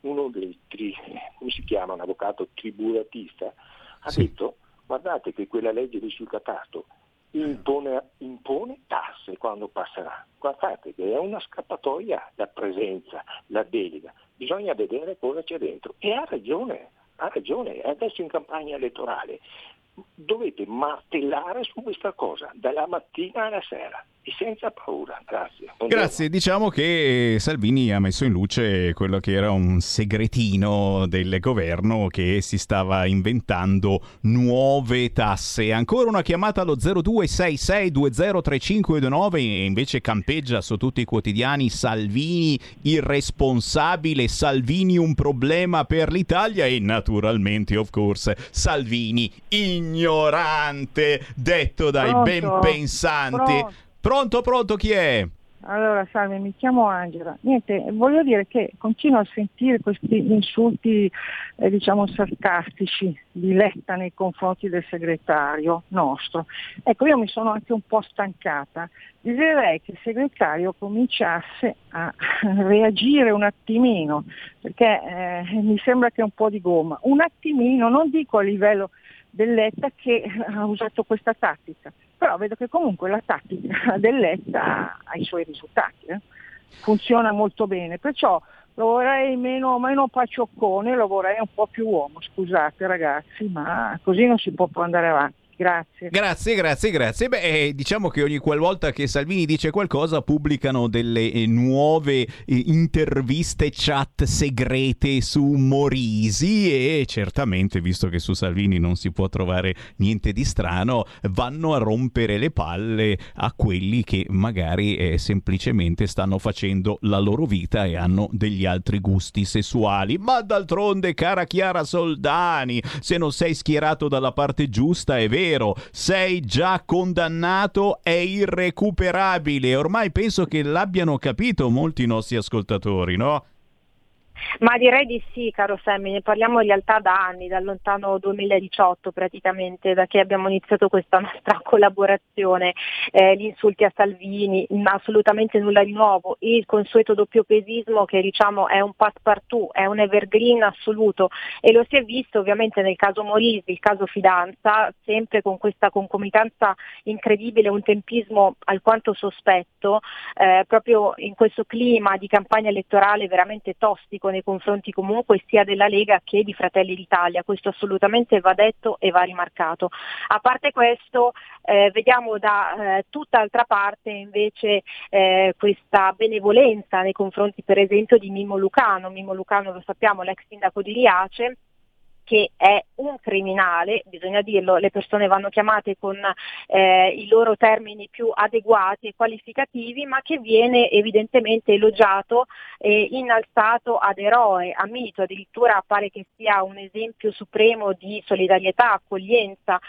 uno dei tri, come si chiama, un avvocato triburatista, ha detto guardate che quella legge di sul catasto impone, impone tasse quando passerà. Guardate che è una scappatoia la presenza, la delega, bisogna vedere cosa c'è dentro. E ha ragione, ha ragione, adesso in campagna elettorale dovete martellare su questa cosa dalla mattina alla sera e senza paura. Grazie. Buongiorno. Grazie, diciamo che Salvini ha messo in luce quello che era un segretino del governo che si stava inventando nuove tasse. Ancora una chiamata allo 0266203529 e invece campeggia su tutti i quotidiani Salvini irresponsabile, Salvini un problema per l'Italia e naturalmente, of course, Salvini ignorante, detto dai Pronto? ben pensanti. Pronto? Pronto, pronto, chi è? Allora, salve, mi chiamo Angela. Niente, voglio dire che continuo a sentire questi insulti, eh, diciamo, sarcastici di Letta nei confronti del segretario nostro. Ecco, io mi sono anche un po' stancata. Direi che il segretario cominciasse a reagire un attimino, perché eh, mi sembra che è un po' di gomma. Un attimino, non dico a livello del Letta che ha usato questa tattica. Però vedo che comunque la tattica del Letta ha i suoi risultati, eh. funziona molto bene, perciò lo vorrei meno, meno pacioccone, lo vorrei un po' più uomo, scusate ragazzi, ma così non si può andare avanti. Grazie. Grazie, grazie, grazie. Beh, eh, diciamo che ogni qualvolta che Salvini dice qualcosa pubblicano delle eh, nuove eh, interviste chat segrete su Morisi e certamente, visto che su Salvini non si può trovare niente di strano, vanno a rompere le palle a quelli che magari eh, semplicemente stanno facendo la loro vita e hanno degli altri gusti sessuali. Ma d'altronde, cara Chiara Soldani, se non sei schierato dalla parte giusta, è vero vero, sei già condannato, è irrecuperabile. Ormai penso che l'abbiano capito molti nostri ascoltatori, no? Ma direi di sì, caro Sammy, ne parliamo in realtà da anni, dal lontano 2018 praticamente, da che abbiamo iniziato questa nostra collaborazione, eh, gli insulti a Salvini, assolutamente nulla di nuovo, il consueto doppiopesismo che diciamo è un passepartout, è un evergreen assoluto. E lo si è visto ovviamente nel caso Morisi, il caso Fidanza, sempre con questa concomitanza incredibile, un tempismo alquanto sospetto, eh, proprio in questo clima di campagna elettorale veramente tossico nei confronti comunque sia della Lega che di Fratelli d'Italia, questo assolutamente va detto e va rimarcato. A parte questo eh, vediamo da eh, tutt'altra parte invece eh, questa benevolenza nei confronti per esempio di Mimmo Lucano, Mimmo Lucano lo sappiamo l'ex sindaco di Riace, che è un criminale, bisogna dirlo, le persone vanno chiamate con eh, i loro termini più adeguati e qualificativi, ma che viene evidentemente elogiato e innalzato ad eroe, a mito, addirittura pare che sia un esempio supremo di solidarietà, accoglienza,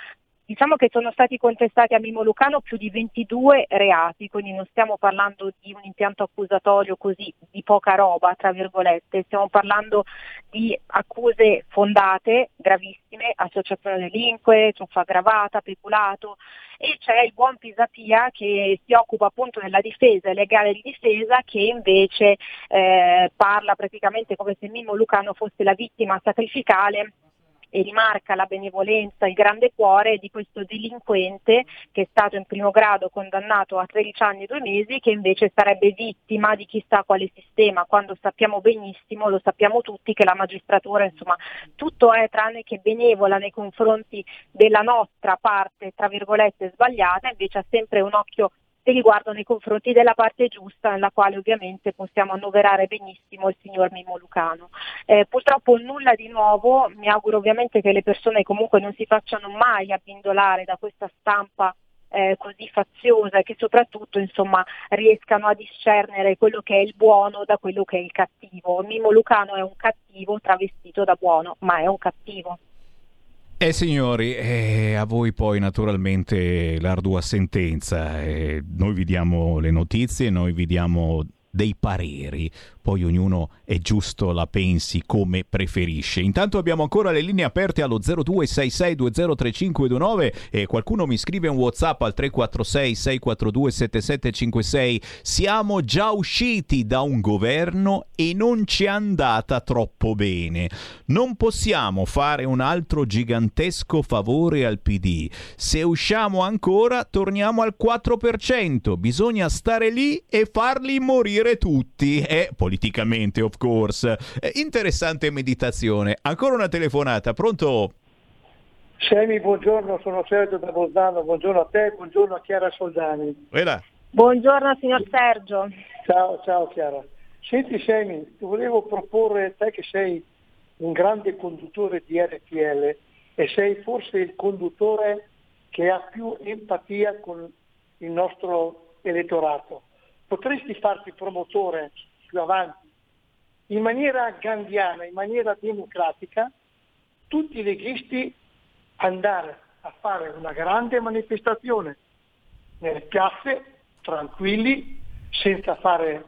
Diciamo che sono stati contestati a Mimo Lucano più di 22 reati, quindi non stiamo parlando di un impianto accusatorio così di poca roba, tra virgolette, stiamo parlando di accuse fondate, gravissime, associazione delinque, truffa aggravata, peculato e c'è il buon Pisapia che si occupa appunto della difesa legale di difesa che invece eh, parla praticamente come se Mimo Lucano fosse la vittima sacrificale e rimarca la benevolenza, il grande cuore di questo delinquente che è stato in primo grado condannato a 13 anni e due mesi, che invece sarebbe vittima di chissà quale sistema, quando sappiamo benissimo, lo sappiamo tutti, che la magistratura, insomma, tutto è tranne che benevola nei confronti della nostra parte, tra virgolette, sbagliata, invece ha sempre un occhio che riguardano nei confronti della parte giusta, nella quale ovviamente possiamo annoverare benissimo il signor Mimo Lucano. Eh, purtroppo nulla di nuovo, mi auguro ovviamente che le persone comunque non si facciano mai abbindolare da questa stampa eh, così faziosa e che soprattutto insomma, riescano a discernere quello che è il buono da quello che è il cattivo. Mimo Lucano è un cattivo travestito da buono, ma è un cattivo. Eh signori, eh, a voi poi naturalmente l'ardua sentenza. Eh, noi vi diamo le notizie, noi vi diamo dei pareri poi ognuno è giusto la pensi come preferisce. Intanto abbiamo ancora le linee aperte allo 0266203529 e qualcuno mi scrive un WhatsApp al 346 642 7756. Siamo già usciti da un governo e non ci è andata troppo bene. Non possiamo fare un altro gigantesco favore al PD. Se usciamo ancora torniamo al 4%. Bisogna stare lì e farli morire tutti. E politicamente, of course. Eh, interessante meditazione. Ancora una telefonata, pronto? Semi, buongiorno, sono Sergio da Bolzano, buongiorno a te, buongiorno a Chiara Soldani. Quella. Buongiorno signor Sergio. Ciao, ciao Chiara. Senti Semi, ti volevo proporre, te che sei un grande conduttore di RTL e sei forse il conduttore che ha più empatia con il nostro elettorato. Potresti farti promotore più avanti, in maniera gandhiana, in maniera democratica, tutti i leghisti andare a fare una grande manifestazione nelle piazze, tranquilli, senza fare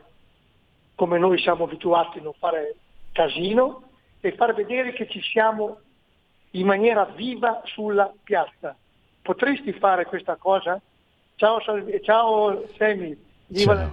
come noi siamo abituati, non fare casino e far vedere che ci siamo in maniera viva sulla piazza. Potresti fare questa cosa? Ciao, ciao Semi, viva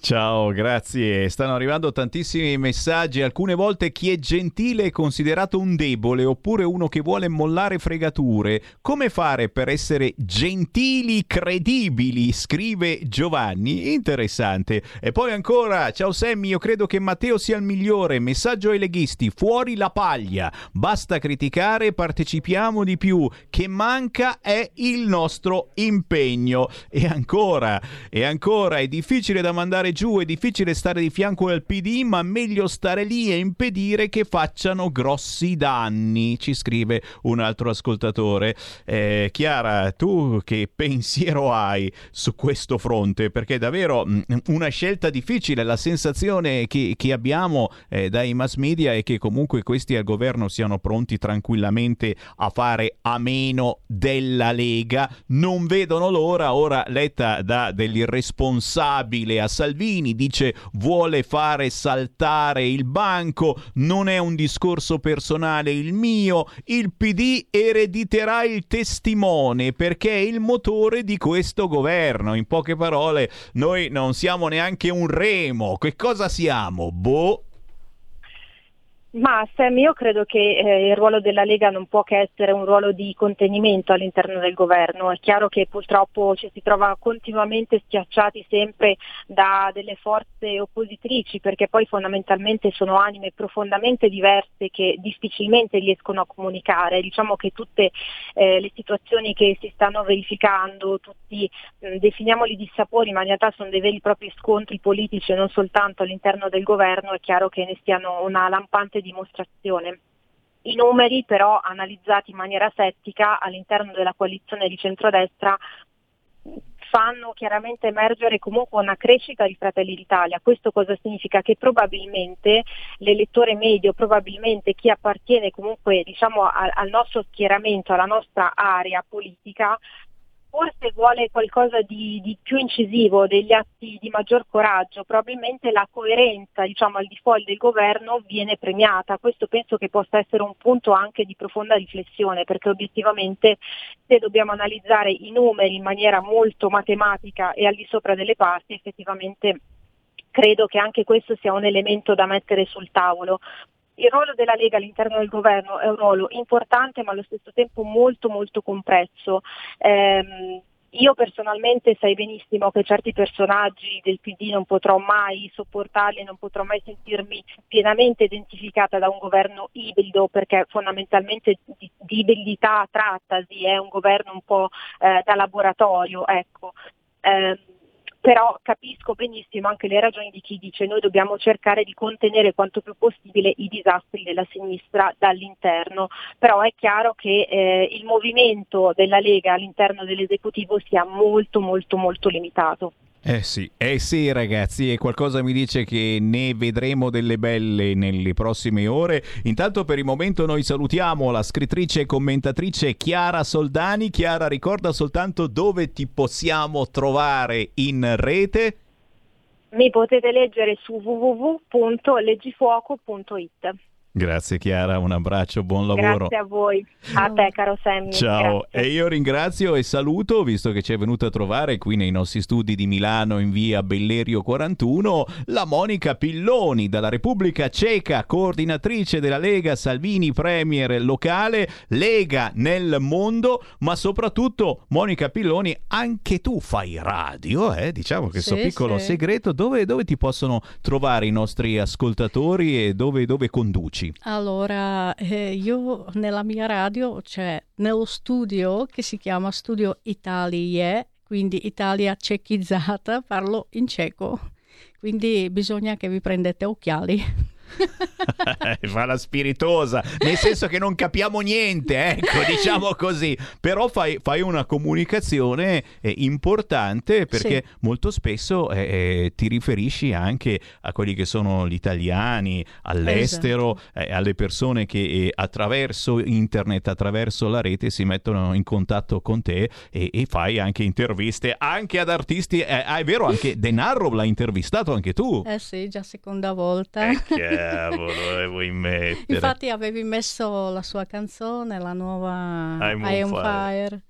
ciao. grazie. Stanno arrivando tantissimi messaggi. Alcune volte chi è gentile è considerato un debole oppure uno che vuole mollare fregature. Come fare per essere gentili, credibili? Scrive Giovanni. Interessante. E poi ancora, ciao Sammy, io credo che Matteo sia il migliore. Messaggio ai leghisti, fuori la paglia. Basta criticare, partecipiamo di più. Che manca è il nostro impegno. E ancora, e ancora, è difficile da mandare giù, è difficile stare di fianco al PD, ma meglio stare lì e impedire che facciano grossi danni, ci scrive un altro ascoltatore. Eh, Chiara, tu che pensiero hai su questo fronte? Perché è davvero mh, una scelta difficile, la sensazione che, che abbiamo eh, dai mass media è che comunque questi al governo siano pronti tranquillamente a fare a meno della Lega, non vedono l'ora, ora Letta dà dell'irresponsabile a Salvini, Salvini, dice vuole fare saltare il banco, non è un discorso personale il mio, il PD erediterà il testimone perché è il motore di questo governo. In poche parole, noi non siamo neanche un remo, che cosa siamo? Boh. Ma Sam, io credo che eh, il ruolo della Lega non può che essere un ruolo di contenimento all'interno del governo. È chiaro che purtroppo ci si trova continuamente schiacciati sempre da delle forze oppositrici perché poi fondamentalmente sono anime profondamente diverse che difficilmente riescono a comunicare. Diciamo che tutte eh, le situazioni che si stanno verificando, tutti mh, definiamoli dissapori, ma in realtà sono dei veri e propri scontri politici e non soltanto all'interno del governo, è chiaro che ne stiano una lampante dimostrazione. I numeri però analizzati in maniera settica all'interno della coalizione di centrodestra fanno chiaramente emergere comunque una crescita di Fratelli d'Italia. Questo cosa significa? Che probabilmente l'elettore medio, probabilmente chi appartiene comunque diciamo, al nostro schieramento, alla nostra area politica, forse vuole qualcosa di, di, più incisivo, degli atti di maggior coraggio, probabilmente la coerenza diciamo, al default del governo viene premiata. Questo penso che possa essere un punto anche di profonda riflessione, perché obiettivamente se dobbiamo analizzare i numeri in maniera molto matematica e al di sopra delle parti, effettivamente credo che anche questo sia un elemento da mettere sul tavolo il ruolo della Lega all'interno del governo è un ruolo importante ma allo stesso tempo molto molto complesso. Eh, io personalmente sai benissimo che certi personaggi del PD non potrò mai sopportarli, non potrò mai sentirmi pienamente identificata da un governo ibrido perché fondamentalmente di, di ibridità trattasi, è un governo un po' eh, da laboratorio. Ecco. Eh, però capisco benissimo anche le ragioni di chi dice noi dobbiamo cercare di contenere quanto più possibile i disastri della sinistra dall'interno, però è chiaro che eh, il movimento della Lega all'interno dell'esecutivo sia molto molto molto limitato. Eh sì, eh sì ragazzi, e qualcosa mi dice che ne vedremo delle belle nelle prossime ore. Intanto per il momento noi salutiamo la scrittrice e commentatrice Chiara Soldani. Chiara, ricorda soltanto dove ti possiamo trovare in rete. Mi potete leggere su www.leggifuoco.it. Grazie Chiara, un abbraccio, buon lavoro. Grazie a voi, a te caro Sammy. Ciao, Grazie. e io ringrazio e saluto, visto che ci è venuta a trovare qui nei nostri studi di Milano in via Bellerio 41, la Monica Pilloni dalla Repubblica Ceca, coordinatrice della Lega Salvini Premier locale, Lega nel mondo, ma soprattutto Monica Pilloni, anche tu fai radio, eh? diciamo che questo Sì, piccolo sì. segreto, dove, dove ti possono trovare i nostri ascoltatori e dove, dove conduci? Allora, eh, io nella mia radio, cioè nello studio che si chiama Studio Italie, quindi Italia cechizzata, parlo in ceco. Quindi bisogna che vi prendete occhiali. Fa la spiritosa, nel senso che non capiamo niente, ecco, diciamo così. Però fai, fai una comunicazione eh, importante perché Sì. molto spesso eh, eh, ti riferisci anche a quelli che sono gli italiani all'estero, eh, alle persone che eh, attraverso internet, attraverso la rete si mettono in contatto con te e, e fai anche interviste anche ad artisti. Eh, ah, è vero, anche Denarro l'ha intervistato anche tu. Eh sì, già seconda volta. Cavolo, vuoi mettere? Infatti avevi messo la sua canzone, la nuova I'm on I Am Fire. Fire.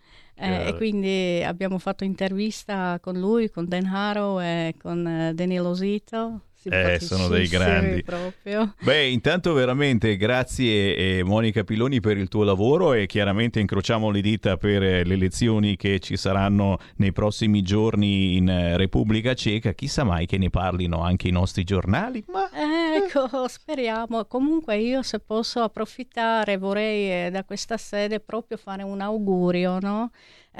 Eh, e quindi abbiamo fatto intervista con lui, con Dan Harrow e con eh, Danilo Zito. Eh, sono dei grandi. Proprio. Beh, intanto veramente grazie eh, Monica Pilloni per il tuo lavoro e chiaramente incrociamo le dita per eh, le elezioni che ci saranno nei prossimi giorni in eh, Repubblica Ceca. Chissà mai che ne parlino anche i nostri giornali. Ma... Ecco, speriamo. Comunque io se posso approfittare vorrei eh, da questa sede proprio fare un augurio, no?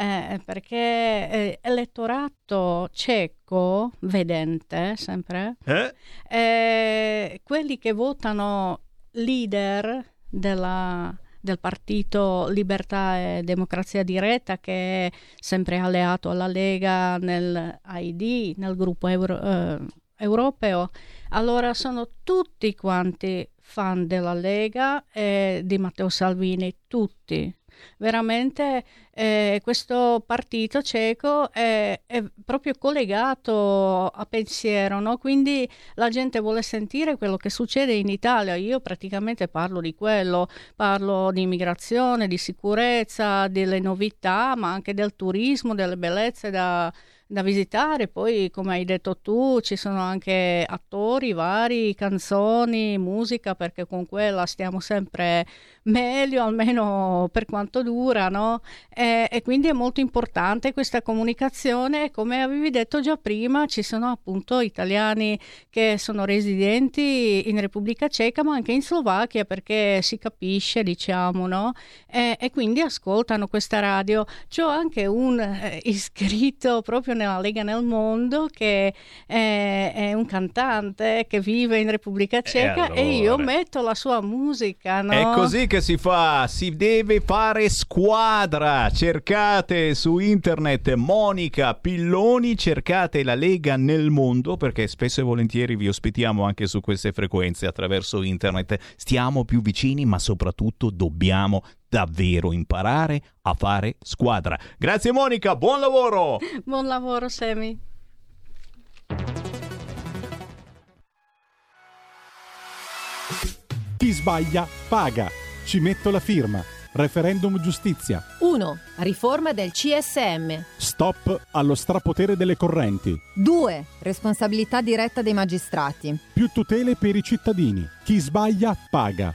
Eh, perché eh, elettorato cieco, vedente sempre, Eh? eh, quelli che votano leader della- del partito Libertà e Democrazia Diretta che è sempre alleato alla Lega nel ID, nel gruppo euro- eh, europeo, allora sono tutti quanti fan della Lega e di Matteo Salvini, tutti. Veramente eh, questo partito cieco è, è proprio collegato a pensiero, no? quindi la gente vuole sentire quello che succede in Italia. Io praticamente parlo di quello, parlo di immigrazione, di sicurezza, delle novità, ma anche del turismo, delle bellezze da, da visitare. Poi, come hai detto tu, ci sono anche attori vari, canzoni, musica, perché con quella stiamo sempre meglio, almeno per quanto dura, no? E, e quindi è molto importante questa comunicazione. Come avevi detto già prima, ci sono appunto italiani che sono residenti in Repubblica Ceca, ma anche in Slovacchia, perché si capisce, diciamo, no? E, e quindi ascoltano questa radio. C'ho anche un eh, iscritto proprio nella Lega nel Mondo che è, è un cantante che vive in Repubblica Ceca e, io allora? metto la sua musica, no? È così che si fa, si deve fare squadra. Cercate su internet Monica Pilloni, cercate la Lega nel mondo perché spesso e volentieri vi ospitiamo anche su queste frequenze attraverso internet. Stiamo più vicini, ma soprattutto dobbiamo davvero imparare a fare squadra. Grazie Monica, buon lavoro! Buon lavoro, Semi. Chi sbaglia paga. Ci metto la firma. Referendum giustizia. 1. Riforma del CSM. Stop allo strapotere delle correnti. 2. Responsabilità diretta dei magistrati. Più tutele per i cittadini. Chi sbaglia paga.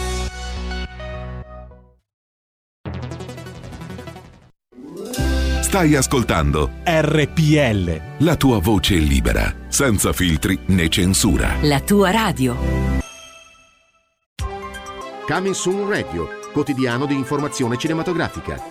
Stai ascoltando RPL. la tua voce libera, senza filtri né censura. La tua radio. Coming Soon Radio, quotidiano di informazione cinematografica.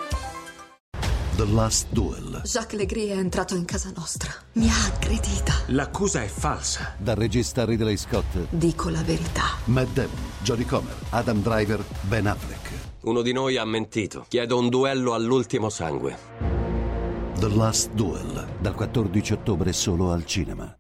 The Last Duel. Jacques Legris è entrato in casa nostra. Mi ha aggredita. L'accusa è falsa. Dal regista Ridley Scott. Dico la verità. Matt Damon, Jodie Comer, Adam Driver, Ben Affleck. Uno di noi ha mentito. Chiedo un duello all'ultimo sangue. The Last Duel. Dal 14 ottobre solo al cinema.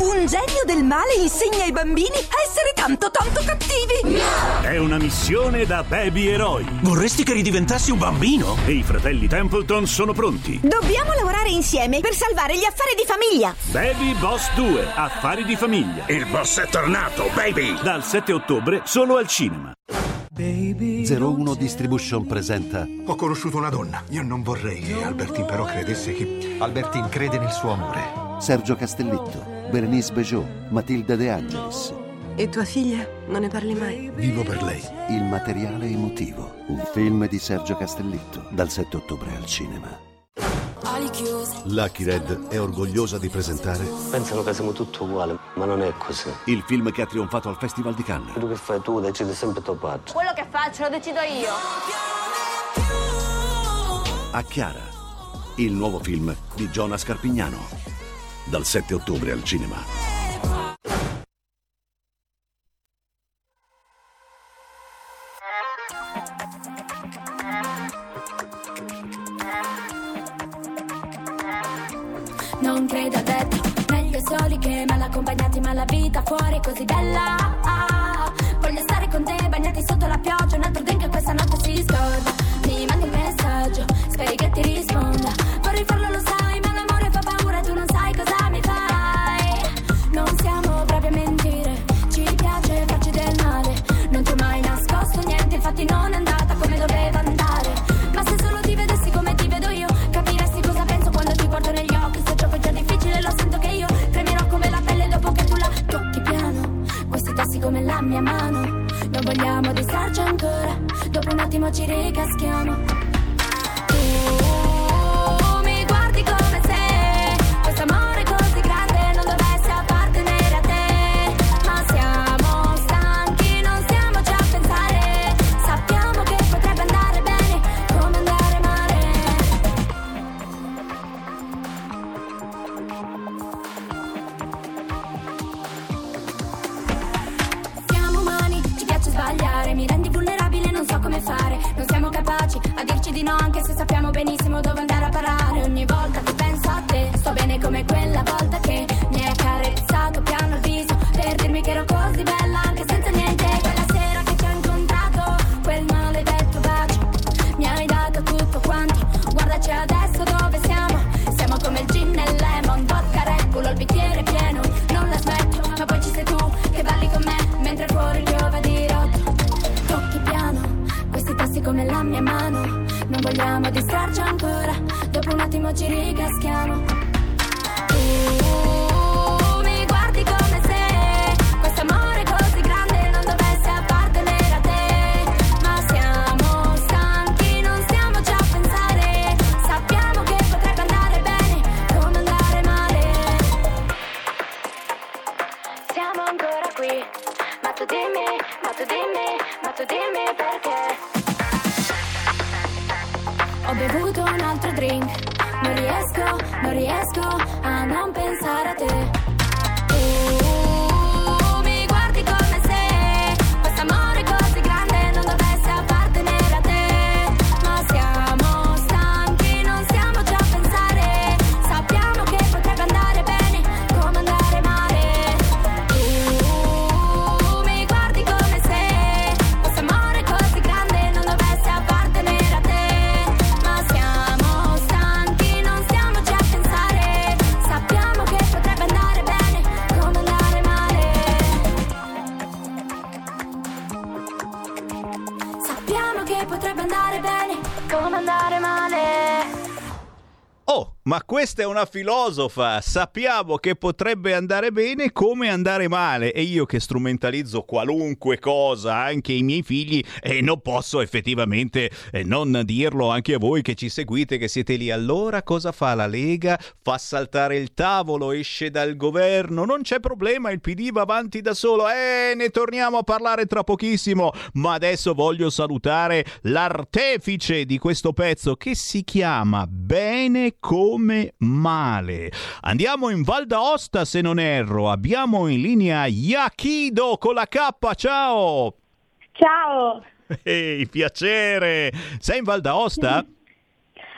Un genio del male insegna ai bambini a essere tanto tanto cattivi. È una missione da baby eroi. Vorresti che ridiventassi un bambino? E i fratelli Templeton sono pronti. Dobbiamo lavorare insieme per salvare gli affari di famiglia. Baby Boss 2, affari di famiglia. Il boss è tornato, baby! Dal 7 ottobre solo al cinema. 01 Distribution presenta Ho conosciuto una donna. Io non vorrei che Albertine però credesse che... Albertine crede nel suo amore. Sergio Castellitto, Berenice Bejo, Matilda De Angelis. E tua figlia? Non ne parli mai? Vivo per lei. Il materiale emotivo. Un film di Sergio Castellitto. Dal 7 ottobre al cinema. Lucky Red è orgogliosa di presentare Pensano che siamo tutti uguali, ma non è così. il film che ha trionfato al Festival di Cannes. Quello che fai tu decidi sempre tuo padre. Quello che faccio lo decido io. A Chiara, il nuovo film di Giona Scarpignano. Dal 7 ottobre al cinema. Bella Ah, Voglio stare con te bagnati sotto la pioggia. Un altro drink e questa notte si scorda Mi mandi un messaggio, speri che ti risponda. Vorrei farlo Dopo un attimo ci ricaschiamo Tu potrebbe andare bene come andare male. Ma questa è una filosofa. Sappiamo che potrebbe andare bene come andare male. E io che strumentalizzo qualunque cosa, anche i miei figli, e non posso effettivamente eh, non dirlo anche a voi che ci seguite, che siete lì. Allora cosa fa la Lega? Fa saltare il tavolo, esce dal governo. Non c'è problema, il PD va avanti da solo. Eh, ne torniamo a parlare tra pochissimo. Ma adesso voglio salutare l'artefice di questo pezzo che si chiama Bene come male. Andiamo in Val d'Aosta se non erro. Abbiamo in linea Yakido con la K. Ciao! Ciao! Ehi, piacere! Sei in Val d'Aosta?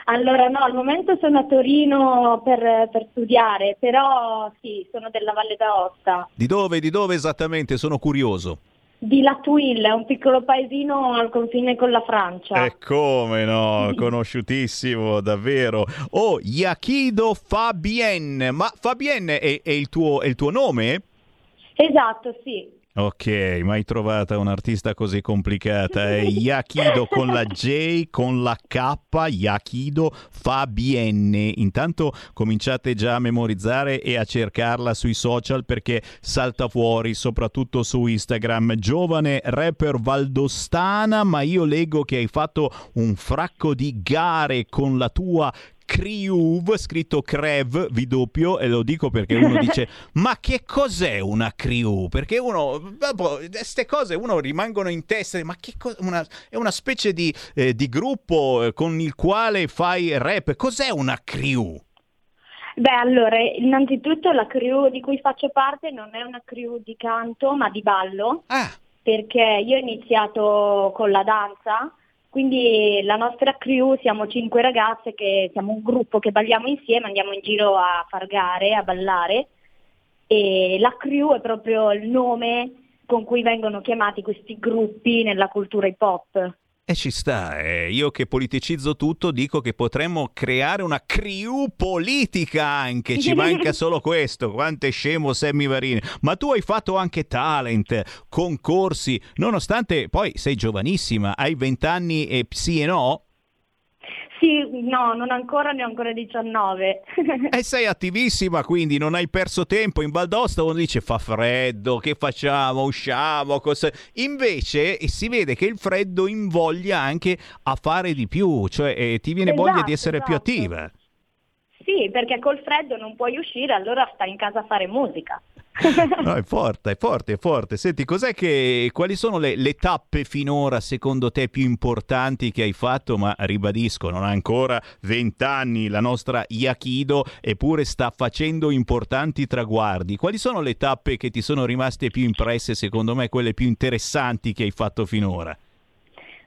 Allora no, al momento sono a Torino per, per studiare, però sì, sono della Valle d'Aosta, Di dove? Di dove esattamente? Sono curioso. Di Latuil, un piccolo paesino al confine con la Francia. E come no, conosciutissimo, davvero. Oh, Yakido Fabienne. Ma Fabienne è, è il tuo, è il tuo nome? Esatto, sì. Ok, mai trovata un'artista così complicata. È Yakido con la J, con la K, Yakido Fabienne. Intanto cominciate già a memorizzare e a cercarla sui social perché salta fuori, soprattutto su Instagram. Giovane rapper valdostana, ma io leggo che hai fatto un fracco di gare con la tua Criuv, scritto Crev, vi doppio, e lo dico perché uno dice ma che cos'è una Criuv? Perché uno, queste cose uno rimangono in testa, ma che cosa, una, è una specie di, eh, di gruppo eh, con il quale fai rap, cos'è una Criuv? Beh, allora, innanzitutto la crew di cui faccio parte non è una crew di canto, ma di ballo, perché io ho iniziato con la danza Quindi la nostra crew siamo cinque ragazze che siamo un gruppo che balliamo insieme, andiamo in giro a far gare, a ballare e la crew è proprio il nome con cui vengono chiamati questi gruppi nella cultura hip hop. E ci sta, eh. io che politicizzo tutto dico che potremmo creare una crew politica anche, ci manca solo questo, quanto è scemo Sammy Varini, ma tu hai fatto anche talent, concorsi, nonostante poi sei giovanissima, hai 20 anni e sì e no? Sì, no, non ancora, ne ho ancora 19. e sei attivissima, quindi non hai perso tempo in Val d'Aosta. Uno dice fa freddo, che facciamo? Usciamo? Cosa... Invece si vede che il freddo invoglia anche a fare di più, cioè eh, ti viene Esatto, voglia di essere più esatto. attiva. sì, perché col freddo non puoi uscire, allora stai in casa a fare musica. No, è forte, è forte, è forte. Senti, che, quali sono le, le tappe finora secondo te più importanti che hai fatto? Ma ribadisco, non ha ancora 20 anni la nostra Yakido, eppure sta facendo importanti traguardi. Quali sono le tappe che ti sono rimaste più impresse, secondo me, quelle più interessanti che hai fatto finora?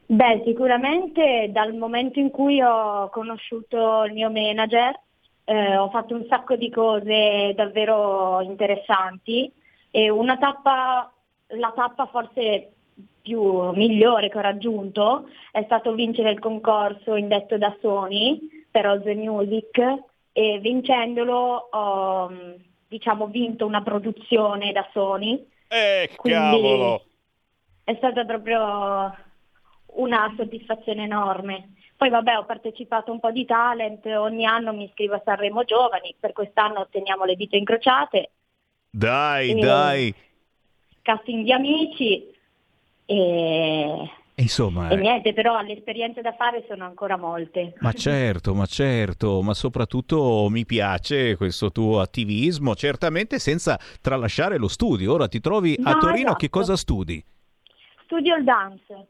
Beh, sicuramente dal momento in cui ho conosciuto il mio manager eh, ho fatto un sacco di cose davvero interessanti e una tappa, la tappa forse più migliore che ho raggiunto è stato vincere il concorso indetto da Sony per Oz Music e vincendolo ho diciamo vinto una produzione da Sony. Eh, cavolo! È stata proprio una soddisfazione enorme. Poi vabbè ho partecipato a un po' di talent, ogni anno mi iscrivo a Sanremo Giovani, per quest'anno teniamo le dita incrociate, Dai, Eh, dai! casting di amici e, E Insomma, e niente, però le esperienze da fare sono ancora molte. Ma certo, ma certo, ma soprattutto mi piace questo tuo attivismo, certamente senza tralasciare lo studio. Ora ti trovi a No, Torino, che esatto. cosa studi? Studio il dance,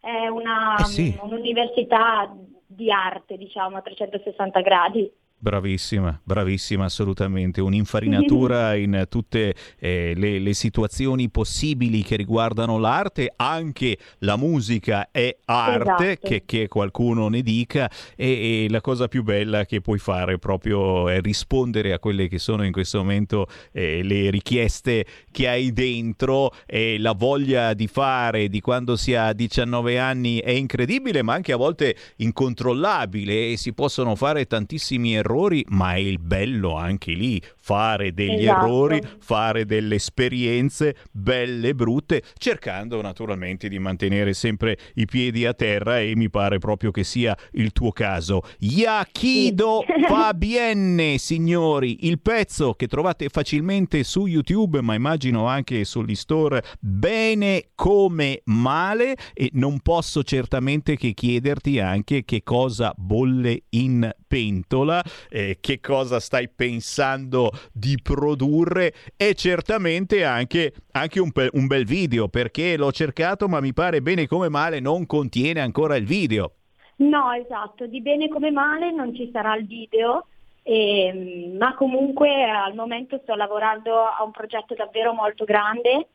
è una, Eh sì. un'università di arte, diciamo, a 360 gradi. Bravissima, bravissima assolutamente, un'infarinatura in tutte eh, le, le situazioni possibili che riguardano l'arte, anche la musica è arte, Esatto. che, che qualcuno ne dica, e, e la cosa più bella che puoi fare proprio è rispondere a quelle che sono in questo momento eh, le richieste che hai dentro e la voglia di fare di quando si ha 19 anni è incredibile, ma anche a volte incontrollabile e si possono fare tantissimi errori, ma è il bello anche lì, fare degli Esatto. errori, fare delle esperienze belle e brutte, cercando naturalmente di mantenere sempre i piedi a terra e mi pare proprio che sia il tuo caso. Yakido va bene, signori, il pezzo che trovate facilmente su YouTube, ma immagino anche sugli store, bene come male e non posso certamente che chiederti anche che cosa bolle in pentola, eh, che cosa stai pensando di produrre e certamente anche, anche un, un bel video perché l'ho cercato ma mi pare bene come male non contiene ancora il video. No, esatto, di bene come male non ci sarà il video, ehm, ma comunque al momento sto lavorando a un progetto davvero molto grande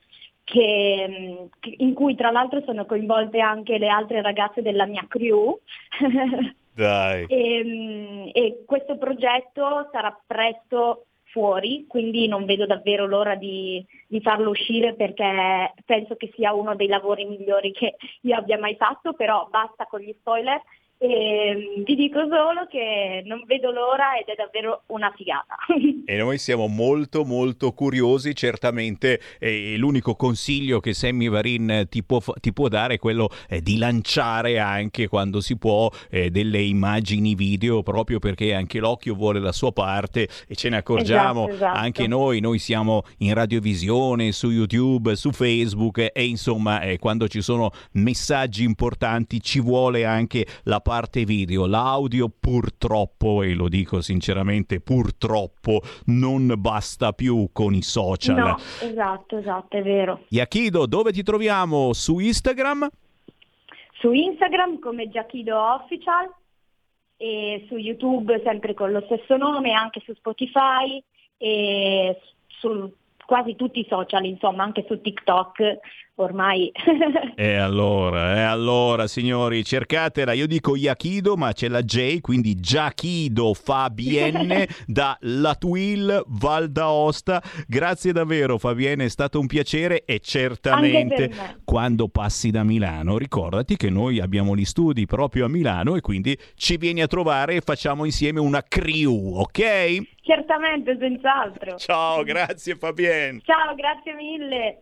mm, che- in cui tra l'altro sono coinvolte anche le altre ragazze della mia crew. Dai. e, mm, e questo progetto sarà presto fuori, quindi non vedo davvero l'ora di, di farlo uscire perché penso che sia uno dei lavori migliori che io abbia mai fatto, però basta con gli spoiler e mm, vi dico solo che non vedo l'ora ed è davvero una figata. E noi siamo molto molto curiosi, certamente eh, l'unico consiglio che Sammy Varin ti può, ti può dare è quello eh, di lanciare anche quando si può eh, delle immagini video proprio perché anche l'occhio vuole la sua parte e ce ne accorgiamo Esatto, esatto. anche noi, noi siamo in radiovisione, su YouTube, su Facebook eh, e insomma eh, quando ci sono messaggi importanti ci vuole anche la parte video, l'audio purtroppo e lo dico sinceramente purtroppo non basta più con i social. No, esatto, esatto, è vero. Yakido, dove ti troviamo? Su Instagram? Su Instagram come Giachido Official e su YouTube sempre con lo stesso nome, anche su Spotify e su quasi tutti i social, insomma, anche su TikTok ormai E allora, e allora, signori, cercatela. Io dico Yakido, ma c'è la J, quindi Giachido Fabienne da Latuil Val d'Aosta. Grazie davvero, Fabienne, è stato un piacere e certamente quando passi da Milano, ricordati che noi abbiamo gli studi proprio a Milano e quindi ci vieni a trovare e facciamo insieme una crew, ok? certamente, senz'altro. Ciao, grazie Fabienne. Ciao, grazie mille.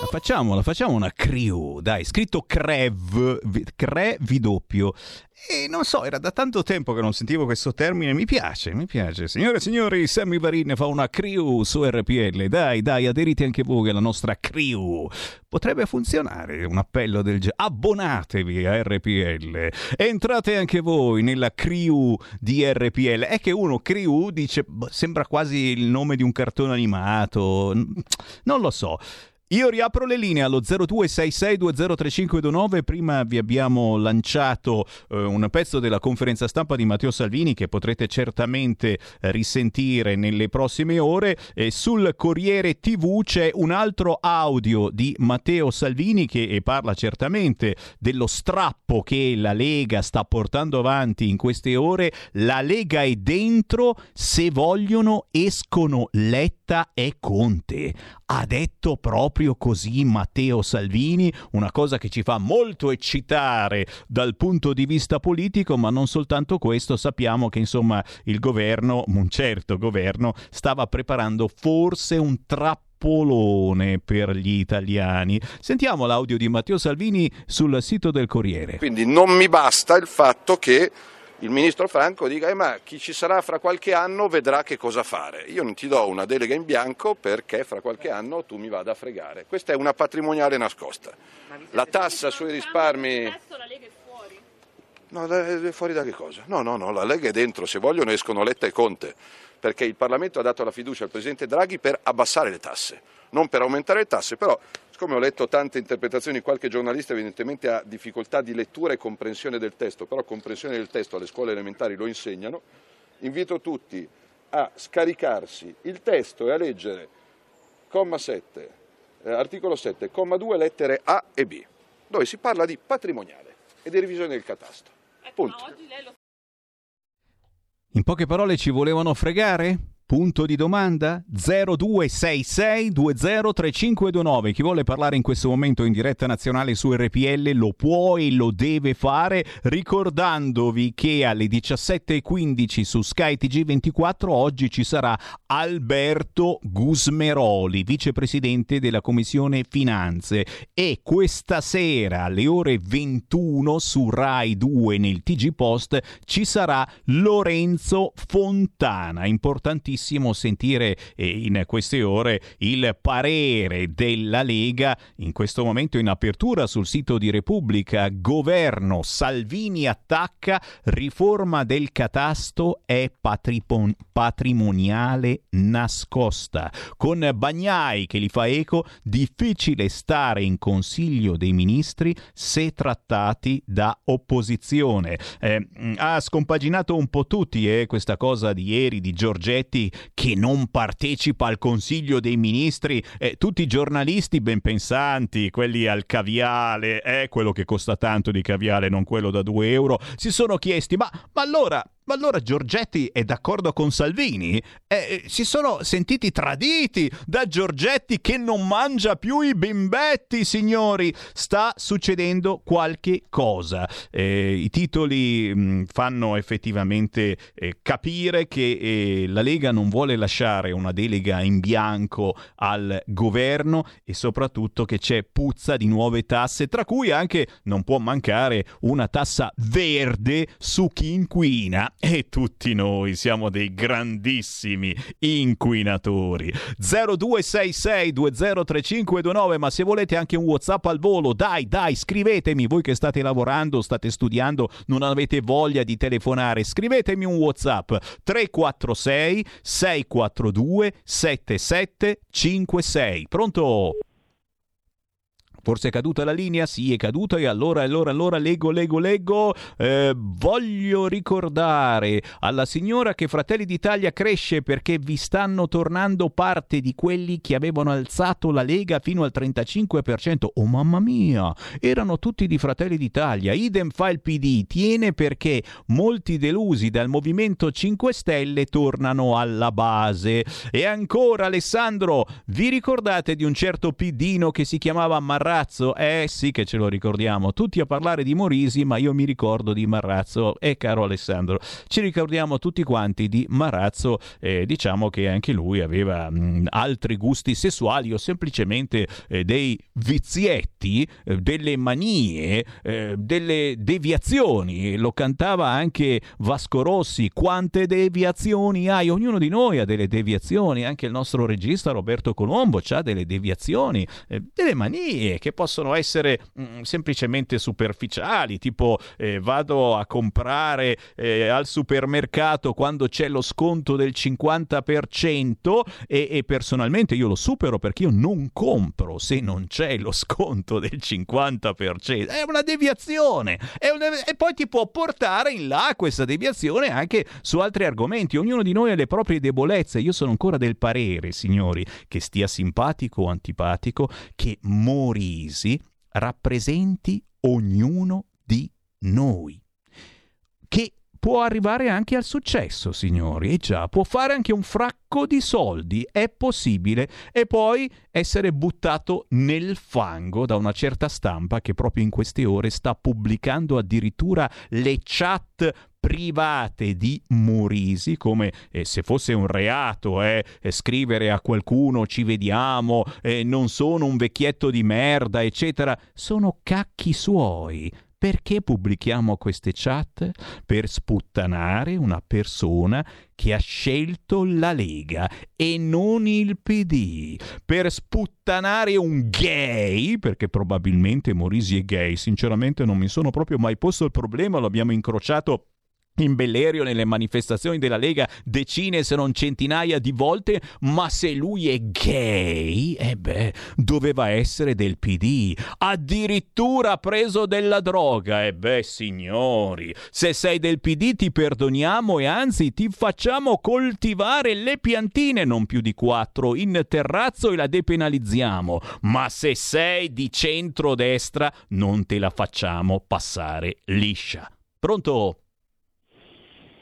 La facciamola, facciamo una crew, dai, scritto Crev, vi- Cre vi doppio. E non so, era da tanto tempo che non sentivo questo termine, mi piace, mi piace. Signore e signori, Sammy Varin fa una crew su RPL, dai, dai, aderite anche voi alla nostra crew. Potrebbe funzionare un appello del genere. Abbonatevi a RPL, entrate anche voi nella crew di RPL. È che uno crew dice, boh, sembra quasi il nome di un cartone animato, non lo so. Io riapro le linee allo 0266203529. Prima vi abbiamo lanciato eh, un pezzo della conferenza stampa di Matteo Salvini che potrete certamente eh, risentire nelle prossime ore. E sul Corriere TV c'è un altro audio di Matteo Salvini che parla certamente dello strappo che la Lega sta portando avanti in queste ore. La Lega è dentro, se vogliono escono Letta e Conte. Ha detto proprio così Matteo Salvini, una cosa che ci fa molto eccitare dal punto di vista politico, ma non soltanto questo, sappiamo che insomma il governo, un certo governo, stava preparando forse un trappolone per gli italiani. Sentiamo l'audio di Matteo Salvini sul sito del Corriere. Quindi non mi basta il fatto che il ministro Franco dica "Eh, ma chi ci sarà fra qualche anno vedrà che cosa fare. Io non ti do una delega in bianco perché fra qualche anno tu mi vada a fregare. Questa è una patrimoniale nascosta. La tassa sui risparmi... No, da- è fuori da che cosa? No, no, no, la Lega è dentro, se vogliono escono Letta e Conte, perché il Parlamento ha dato la fiducia al Presidente Draghi per abbassare le tasse, non per aumentare le tasse, però siccome ho letto tante interpretazioni, qualche giornalista evidentemente ha difficoltà di lettura e comprensione del testo, però comprensione del testo alle scuole elementari lo insegnano, invito tutti a scaricarsi il testo e a leggere comma 7, eh, articolo 7, comma 2, lettere A e B, dove si parla di patrimoniale e di revisione del catasto. Punto. In poche parole ci volevano fregare? Punto di domanda 0266203529. Chi vuole parlare in questo momento in diretta nazionale su RPL lo può e lo deve fare ricordandovi che alle 17.15 su Sky TG24 oggi ci sarà Alberto Gusmeroli, vicepresidente della Commissione Finanze e questa sera alle ore 21 su Rai 2 nel TG Post ci sarà Lorenzo Fontana. Importantissimo sentire eh, in queste ore il parere della Lega in questo momento in apertura sul sito di Repubblica. Governo Salvini attacca, riforma del catasto è patripon- patrimoniale nascosta. Con Bagnai che li fa eco, difficile stare in Consiglio dei Ministri se trattati da opposizione. Eh, mh, ha scompaginato un po' tutti eh, questa cosa di ieri di Giorgetti che non partecipa al Consiglio dei Ministri. Eh, tutti i giornalisti ben pensanti, quelli al caviale, eh, quello che costa tanto di caviale, non quello da 2 euro, si sono chiesti: ma, ma allora. Ma allora Giorgetti è d'accordo con Salvini? Eh, si sono sentiti traditi da Giorgetti che non mangia più i bimbetti, signori. Sta succedendo qualche cosa. Eh, I titoli mh, fanno effettivamente eh, capire che eh, la Lega non vuole lasciare una delega in bianco al governo e soprattutto che c'è puzza di nuove tasse, tra cui anche non può mancare una tassa verde su chi inquina e tutti noi siamo dei grandissimi inquinatori. 0266203529, ma se volete anche un WhatsApp al volo, dai, dai, scrivetemi voi che state lavorando, state studiando, non avete voglia di telefonare, scrivetemi un WhatsApp 346 642 7756. Pronto? Forse è caduta la linea? Sì, è caduta e allora, allora, allora, leggo, leggo, leggo. Eh, voglio ricordare alla signora che Fratelli d'Italia cresce perché vi stanno tornando parte di quelli che avevano alzato la Lega fino al 35%. Oh mamma mia, erano tutti di Fratelli d'Italia. Idem fa il PD, tiene perché molti delusi dal Movimento 5 Stelle tornano alla base. E ancora Alessandro, vi ricordate di un certo pidino che si chiamava Marrano? Marrazzo, eh sì che ce lo ricordiamo, tutti a parlare di Morisi, ma io mi ricordo di Marrazzo. E caro Alessandro, ci ricordiamo tutti quanti di Marrazzo, eh, diciamo che anche lui aveva mh, altri gusti sessuali o semplicemente eh, dei vizietti, eh, delle manie, eh, delle deviazioni, lo cantava anche Vasco Rossi, quante deviazioni hai? Ognuno di noi ha delle deviazioni, anche il nostro regista Roberto Colombo ha delle deviazioni, eh, delle manie che possono essere mh, mm, semplicemente superficiali, tipo eh, vado a comprare eh, al supermercato quando c'è lo sconto del 50% e, e, personalmente io lo supero perché io non compro se non c'è lo sconto del 50%. È una deviazione è una... e poi ti può portare in là questa deviazione anche su altri argomenti. Ognuno di noi ha le proprie debolezze. Io sono ancora del parere, signori, che stia simpatico o antipatico, che morì crisi rappresenti ognuno di noi. Che può arrivare anche al successo, signori, e già, può fare anche un fracco di soldi, è possibile, e poi essere buttato nel fango da una certa stampa che proprio in queste ore sta pubblicando addirittura le chat private di Morisi, come eh, se fosse un reato eh, eh, scrivere a qualcuno ci vediamo, eh, non sono un vecchietto di merda, eccetera, sono cacchi suoi. Perché pubblichiamo queste chat? Per sputtanare una persona che ha scelto la Lega e non il PD. Per sputtanare un gay, perché probabilmente Morisi è gay, sinceramente non mi sono proprio mai posto il problema, lo abbiamo incrociato in Bellerio nelle manifestazioni della Lega decine se non centinaia di volte, ma se lui è gay, e eh beh, doveva essere del PD, addirittura preso della droga, e eh beh signori, se sei del PD ti perdoniamo e anzi ti facciamo coltivare le piantine, non più di quattro, in terrazzo e la depenalizziamo, ma se sei di centrodestra non te la facciamo passare liscia. Pronto?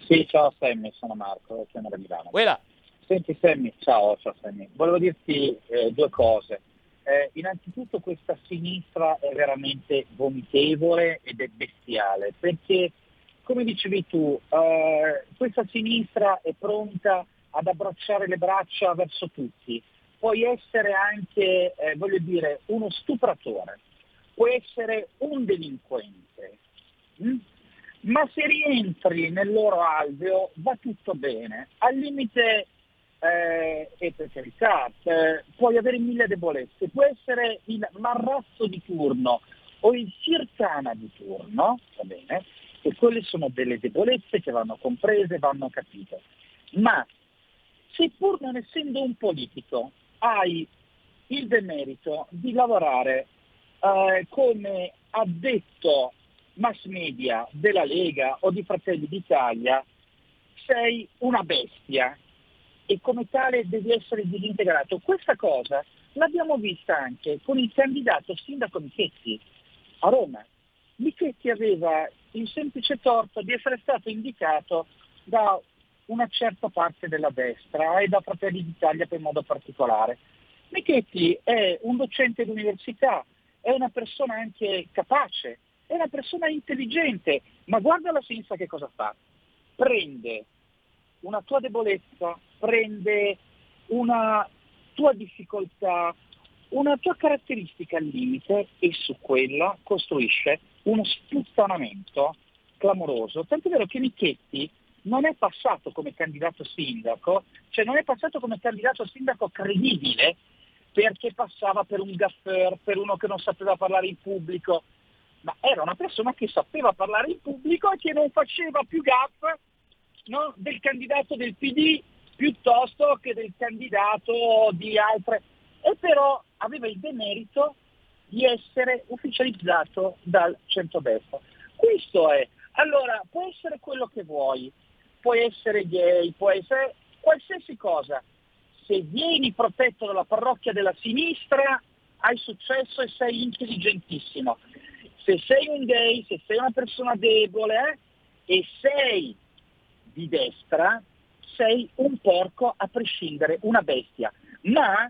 Sì, ciao Sammy, sono Marco, chiamo da Milano. Quella. Senti Sammy, ciao, ciao Sammy. Volevo dirti eh, due cose. Eh, innanzitutto questa sinistra è veramente vomitevole ed è bestiale, perché come dicevi tu, eh, questa sinistra è pronta ad abbracciare le braccia verso tutti. Puoi essere anche, eh, voglio dire, uno stupratore, puoi essere un delinquente. Mm? Ma se rientri nel loro alveo va tutto bene. Al limite, eh, e per carità, eh, puoi avere mille debolezze, può essere il marrazzo di turno o il circana di turno, va bene, e quelle sono delle debolezze che vanno comprese, vanno capite. Ma se pur non essendo un politico hai il demerito di lavorare eh, come addetto mass media della Lega o di Fratelli d'Italia sei una bestia e come tale devi essere disintegrato. Questa cosa l'abbiamo vista anche con il candidato sindaco Michetti a Roma. Michetti aveva il semplice torto di essere stato indicato da una certa parte della destra e da Fratelli d'Italia in modo particolare. Michetti è un docente d'università, è una persona anche capace, è una persona intelligente, ma guarda la sinistra che cosa fa. Prende una tua debolezza, prende una tua difficoltà, una tua caratteristica al limite e su quella costruisce uno sputtanamento clamoroso. Tant'è vero che Michetti non è passato come candidato sindaco, cioè non è passato come candidato sindaco credibile perché passava per un gaffer, per uno che non sapeva parlare in pubblico, ma era una persona che sapeva parlare in pubblico e che non faceva più gaff no, del candidato del PD piuttosto che del candidato di altre. E però aveva il demerito di essere ufficializzato dal centrodestra. Questo è. Allora, può essere quello che vuoi, può essere gay, può essere qualsiasi cosa. Se vieni protetto dalla parrocchia della sinistra, hai successo e sei intelligentissimo. Se sei un gay, se sei una persona debole eh, e sei di destra, sei un porco a prescindere, una bestia. Ma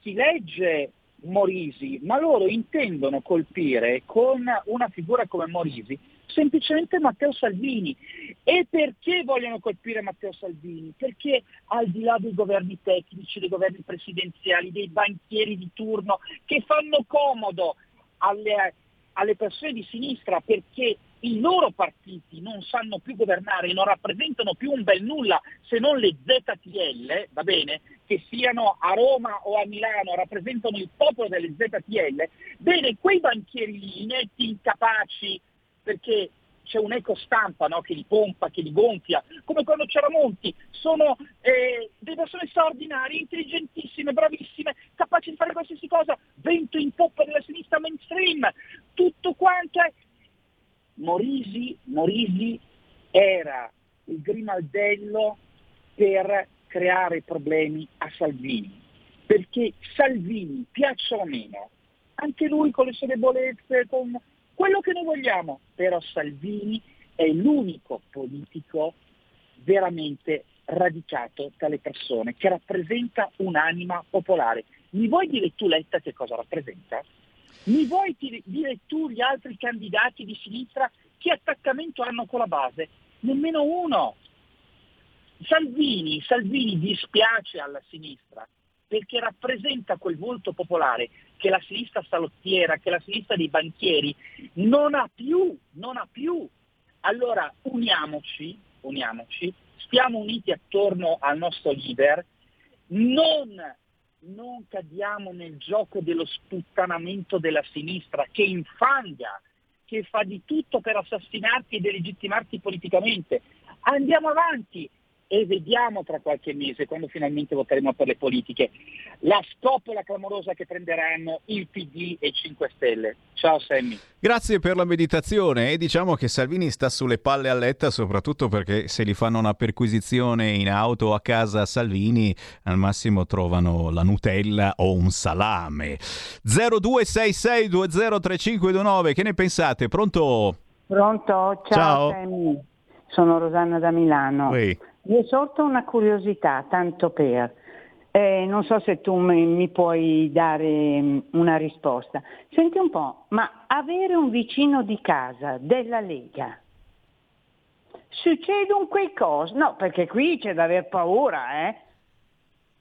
si legge Morisi, ma loro intendono colpire con una figura come Morisi semplicemente Matteo Salvini. E perché vogliono colpire Matteo Salvini? Perché al di là dei governi tecnici, dei governi presidenziali, dei banchieri di turno che fanno comodo alle, alle persone di sinistra perché i loro partiti non sanno più governare, non rappresentano più un bel nulla se non le ZTL, va bene, che siano a Roma o a Milano, rappresentano il popolo delle ZTL, bene, quei banchieri lì, inetti, incapaci, perché c'è un'eco stampa no? che li pompa, che li gonfia, come quando c'era Monti, sono eh, delle persone straordinarie, intelligentissime, bravissime, capaci di fare qualsiasi cosa, vento in poppa della sinistra mainstream, tutto quanto è... Morisi, Morisi era il grimaldello per creare problemi a Salvini, perché Salvini, piaccia o meno, anche lui con le sue debolezze, con quello che noi vogliamo, però Salvini è l'unico politico veramente radicato dalle persone, che rappresenta un'anima popolare. Mi vuoi dire tu Letta che cosa rappresenta? Mi vuoi dire tu gli altri candidati di sinistra che attaccamento hanno con la base? Nemmeno uno. Salvini, Salvini dispiace alla sinistra perché rappresenta quel volto popolare che la sinistra salottiera, che la sinistra dei banchieri non ha più, non ha più. Allora uniamoci, uniamoci, stiamo uniti attorno al nostro leader, non, non cadiamo nel gioco dello sputtanamento della sinistra che infanga, che fa di tutto per assassinarti e delegittimarti politicamente. Andiamo avanti, e vediamo tra qualche mese, quando finalmente voteremo per le politiche, la scopola clamorosa che prenderanno il PD e i 5 Stelle. Ciao Sammy. Grazie per la meditazione e diciamo che Salvini sta sulle palle a letta soprattutto perché se gli fanno una perquisizione in auto o a casa a Salvini al massimo trovano la Nutella o un salame. 0266203529 che ne pensate? Pronto? Pronto? Ciao, Ciao. Sammy. Sono Rosanna da Milano. Oui. Mi è sorta una curiosità, tanto per. Eh, non so se tu mi, mi puoi dare mm, una risposta. Senti un po', ma avere un vicino di casa della Lega succede un qualcosa? No, perché qui c'è da aver paura, eh?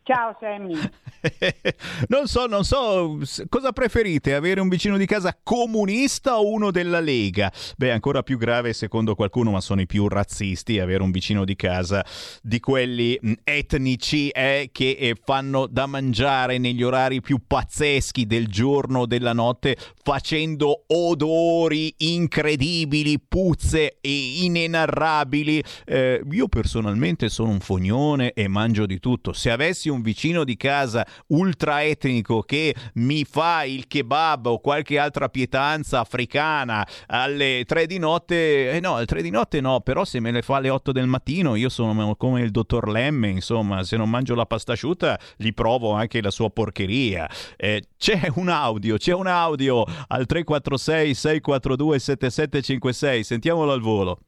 Ciao Sammy. non so, non so, cosa preferite? Avere un vicino di casa comunista o uno della Lega? Beh, ancora più grave secondo qualcuno, ma sono i più razzisti, avere un vicino di casa di quelli mm, etnici eh, che eh, fanno da mangiare negli orari più pazzeschi del giorno o della notte, facendo odori incredibili, puzze inenarrabili. Eh, io personalmente sono un fognone e mangio di tutto. Se avessi un vicino di casa ultra etnico che mi fa il kebab o qualche altra pietanza africana alle 3 di notte, eh no, alle 3 di notte no, però se me le fa alle 8 del mattino io sono come il dottor Lemme, insomma, se non mangio la pasta asciutta gli provo anche la sua porcheria. Eh, c'è un audio, c'è un audio al 346 642 7756, sentiamolo al volo.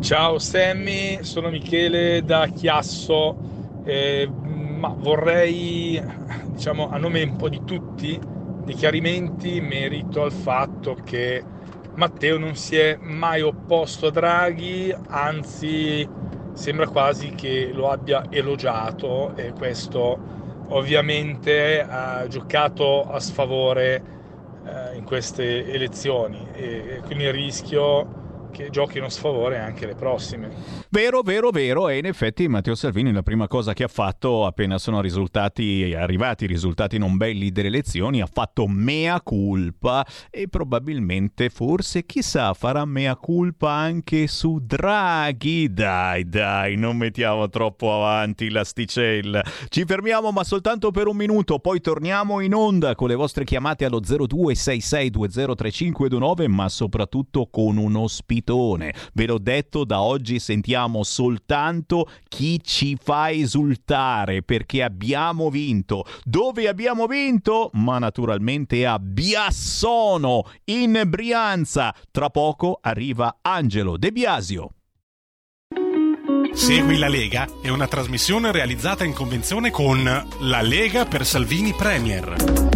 Ciao Sammy, sono Michele da Chiasso. Eh, ma vorrei, diciamo, a nome un po' di tutti, dei chiarimenti in merito al fatto che Matteo non si è mai opposto a Draghi, anzi sembra quasi che lo abbia elogiato e questo ovviamente ha giocato a sfavore eh, in queste elezioni. E quindi il rischio che giochino a sfavore anche le prossime. Vero, vero, vero. E in effetti Matteo Salvini la prima cosa che ha fatto appena sono risultati, arrivati i risultati non belli delle elezioni, ha fatto mea culpa e probabilmente, forse, chissà, farà mea culpa anche su Draghi. Dai, dai, non mettiamo troppo avanti l'asticella. Ci fermiamo ma soltanto per un minuto, poi torniamo in onda con le vostre chiamate allo 0266203529, ma soprattutto con un ospitone. Ve l'ho detto, da oggi sentiamo soltanto chi ci fa esultare perché abbiamo vinto. Dove abbiamo vinto? Ma naturalmente a Biassono, in Brianza. Tra poco arriva Angelo De Biasio. Segui la Lega è una trasmissione realizzata in convenzione con La Lega per Salvini Premier.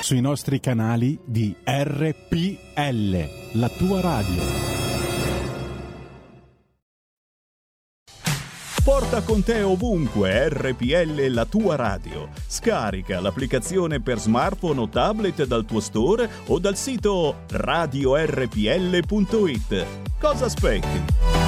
Sui nostri canali di RPL, la tua radio. Porta con te ovunque RPL la tua radio. Scarica l'applicazione per smartphone o tablet dal tuo store o dal sito radiorpl.it. Cosa aspetti?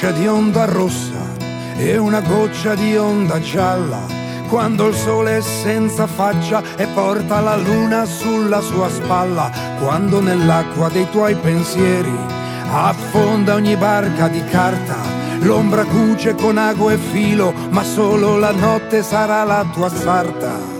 Goccia di onda rossa e una goccia di onda gialla. Quando il sole è senza faccia e porta la luna sulla sua spalla. Quando nell'acqua dei tuoi pensieri affonda ogni barca di carta. L'ombra cuce con ago e filo, ma solo la notte sarà la tua sarta.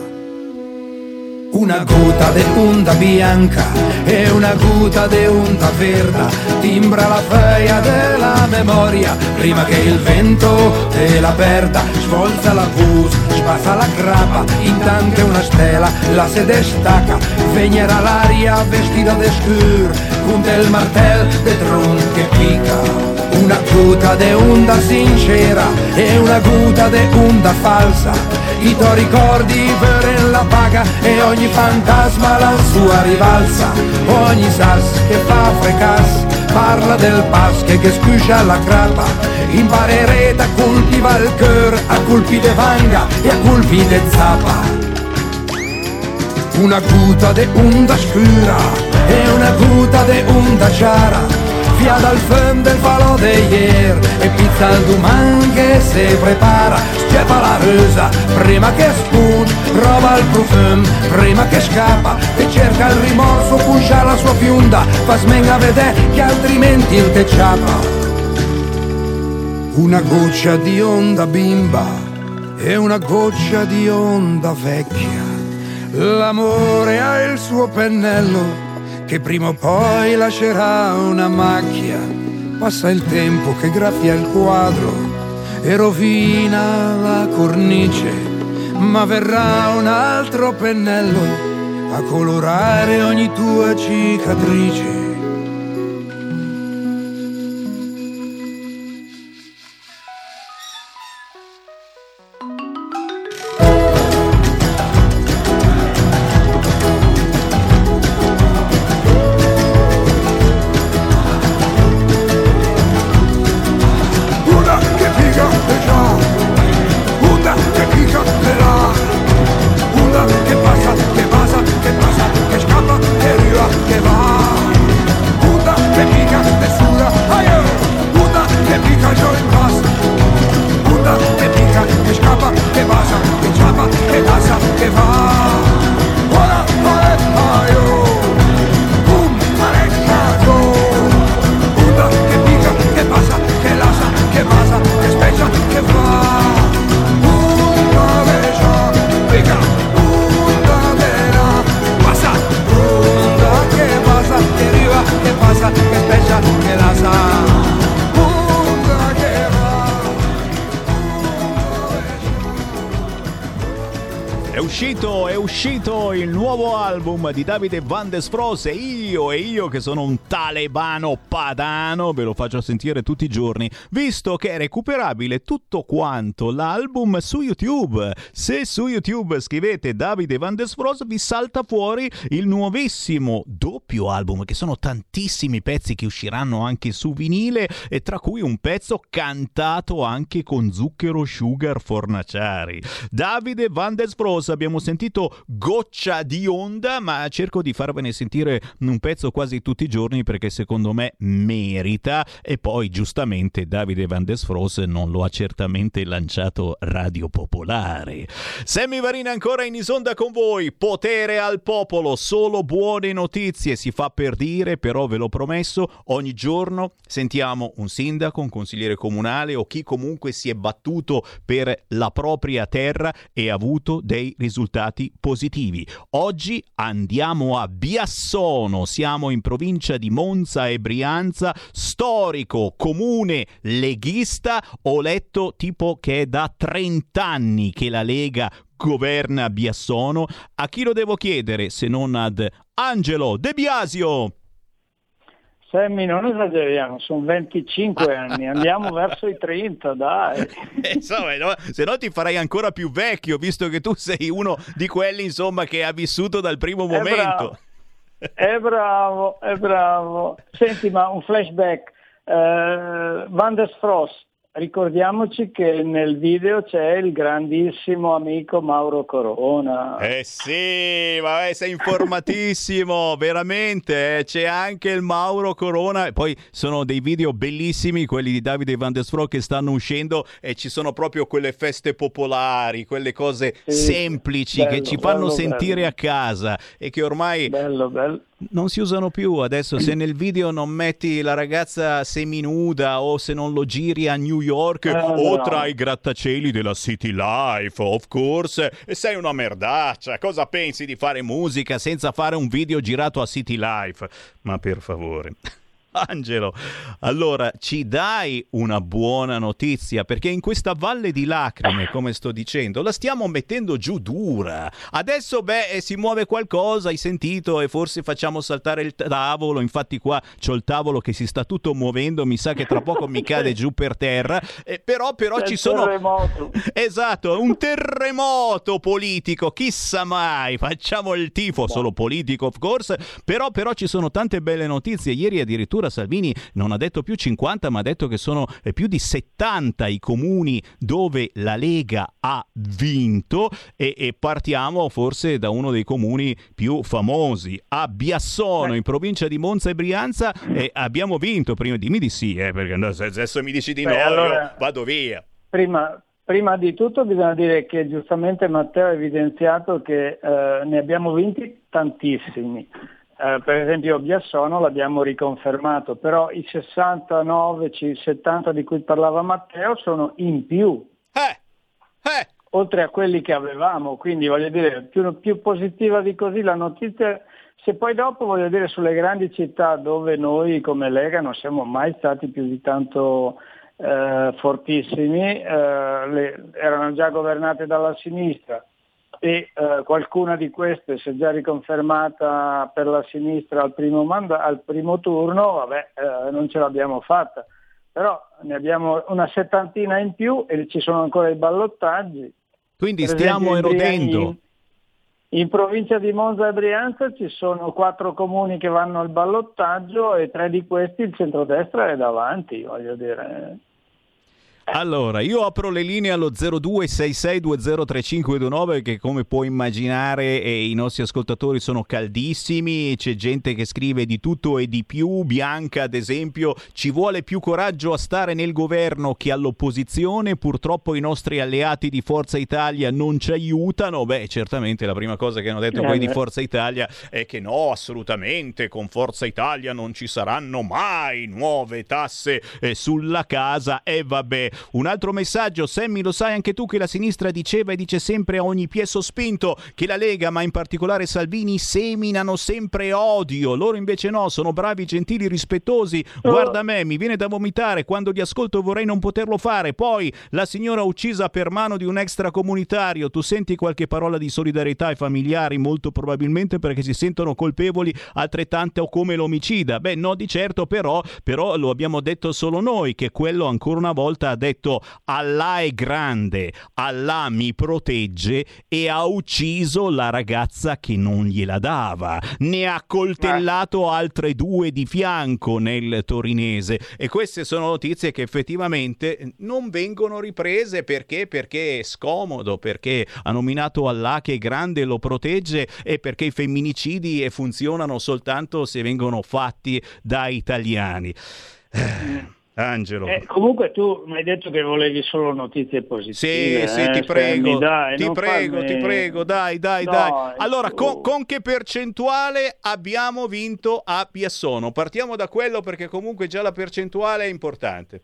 Una gota de onda bianca e una gota de onda verda timbra la feia della memoria. Prima che il vento te la perda svolta la bus, spazza la grappa intanto una stella la se destaca. Vegnerà l'aria vestita de scur con del martel de tron che pica gota de onda sincera e una gota de onda falsa. I tuoi ricordi per la paga e ogni fantasma la sua rivalsa. Ogni sas che fa frecas parla del pasche che scusa la crapa. Imparerete a coltivare il cœur a colpi de vanga e a colpi de zappa una gota de onda scura e una gota de onda chiara via dal fem del falò de ier e pizza al duman che se prepara scheppa la rosa prima che spunta prova il profum prima che scappa e cerca il rimorso puscia la sua fionda fa smenga vedere che altrimenti il te ciapa una goccia di onda bimba e una goccia di onda vecchia. L'amore ha il suo pennello che prima o poi lascerà una macchia. Passa il tempo che graffia il quadro e rovina la cornice, ma verrà un altro pennello a colorare ogni tua cicatrice. Di Davide Van des Fros e io e io che sono un talebano padano ve lo faccio sentire tutti i giorni. Visto che è recuperabile tutto quanto l'album su YouTube. Se su YouTube scrivete Davide Van des Fros vi salta fuori il nuovissimo doppio album che sono tantissimi pezzi che usciranno anche su vinile e tra cui un pezzo cantato anche con zucchero sugar fornaciari. Davide Van des Fros abbiamo sentito Goccia di onda ma cerco di farvene sentire un pezzo quasi tutti i giorni perché secondo me merita e poi giustamente Davide Van des Fros non lo ha certamente lanciato Radio Popolare. Sammy Varina ancora in isonda con voi, potere al popolo, solo buone notizie si fa per dire, però ve l'ho promesso, ogni giorno sentiamo un sindaco, un consigliere comunale o chi comunque si è battuto per la propria terra e ha avuto dei risultati positivi. Oggi andiamo a Biassono, siamo in provincia di Monza e Brianza, storico comune leghista. Ho letto tipo che è da 30 anni che la Lega governa Biassono. A chi lo devo chiedere se non ad Angelo De Biasio? Sammy, non esageriamo, sono 25 anni, andiamo verso i 30, dai. Insomma, no, se no ti farei ancora più vecchio, visto che tu sei uno di quelli, insomma, che ha vissuto dal primo È momento. È bravo, è bravo. Senti, ma un flashback. Eh, Van der Frost, ricordiamoci che nel video c'è il grandissimo amico Mauro Corona. Eh sì, ma sei informatissimo, veramente. eh. C'è anche il Mauro Corona. E poi sono dei video bellissimi, quelli di Davide Van der Sfro che stanno uscendo e ci sono proprio quelle feste popolari, quelle cose Sì, semplici che bello, ci fanno bello, sentire bello. a casa e che ormai Bello, bello. Non si usano più. Adesso se nel video non metti la ragazza seminuda o se non lo giri a New York Eh, o no. tra i grattacieli della City Life, of course, e sei una merdaccia. Cosa pensi di fare musica senza fare un video girato a City Life? Ma per favore. Angelo, allora ci dai una buona notizia perché in questa valle di lacrime, come sto dicendo, la stiamo mettendo giù dura. Adesso, beh, eh, si muove qualcosa, hai sentito, e forse facciamo saltare il tavolo. Infatti, qua c'ho il tavolo che si sta tutto muovendo. Mi sa che tra poco mi cade giù per terra. Eh, però, però ci sono. terremoto. Esatto, un terremoto politico, chissà mai, facciamo il tifo, solo politico of course, però, però ci sono tante belle notizie, ieri addirittura Salvini non ha detto più 50 ma ha detto che sono eh, più di 70 i comuni dove la Lega ha vinto e, e partiamo forse da uno dei comuni più famosi, a Biassono in provincia di Monza e Brianza e abbiamo vinto, prima dimmi di sì, eh, perché adesso mi dici di Beh, no allora- vado via. Prima, prima di tutto bisogna dire che giustamente Matteo ha evidenziato che eh, ne abbiamo vinti tantissimi. Eh, per esempio Biassono l'abbiamo riconfermato, però i 69, ci- 70 di cui parlava Matteo sono in più. Oltre a quelli che avevamo, quindi voglio dire, più, più positiva di così la notizia, se poi dopo voglio dire sulle grandi città dove noi come Lega non siamo mai stati più di tanto eh, fortissimi, eh, le- erano già governate dalla sinistra e eh, qualcuna di queste si è già riconfermata per la sinistra al primo, manda- al primo turno, vabbè, eh, non ce l'abbiamo fatta. Però ne abbiamo una settantina in più e ci sono ancora i ballottaggi. Quindi Per stiamo esempio, in erodendo. In provincia di Monza e Brianza ci sono quattro comuni che vanno al ballottaggio e tre di questi il centrodestra è davanti, voglio dire. Allora, io apro le linee allo 0266203529 che come puoi immaginare eh, i nostri ascoltatori sono caldissimi, c'è gente che scrive di tutto e di più, Bianca ad esempio, ci vuole più coraggio a stare nel governo che all'opposizione, purtroppo i nostri alleati di Forza Italia non ci aiutano, beh certamente la prima cosa che hanno detto Eh, quelli di. Forza Italia è che no, assolutamente, con Forza Italia non ci saranno mai nuove tasse eh, sulla casa e vabbè. Un altro messaggio, Sammy lo sai anche tu che la sinistra diceva e dice sempre a ogni piè sospinto che la Lega, ma in particolare Salvini, seminano sempre odio. Loro invece no, sono bravi, gentili, rispettosi. Guarda me, mi viene da vomitare, quando li ascolto vorrei non poterlo fare. Poi la signora uccisa per mano di un extracomunitario, tu senti qualche parola di solidarietà ai familiari, molto probabilmente perché si sentono colpevoli altrettanto come l'omicida. Beh, no di certo, però, però lo abbiamo detto solo noi, che quello ancora una volta ha detto Allah è grande, Allah mi protegge e ha ucciso la ragazza che non gliela dava. Ne ha coltellato altre due di fianco nel torinese e queste sono notizie che effettivamente non vengono riprese perché? Perché è scomodo, perché ha nominato Allah che è grande, lo protegge e perché i femminicidi funzionano soltanto se vengono fatti da italiani. Eh, Angelo. Eh, comunque tu mi hai detto che volevi solo notizie positive. Sì, sì, eh, ti prego, dai, ti non prego, farmi- ti prego, dai, dai, No, dai. è Allora, tu. con, con che percentuale abbiamo vinto a Biassono? Partiamo da quello perché comunque già la percentuale è importante.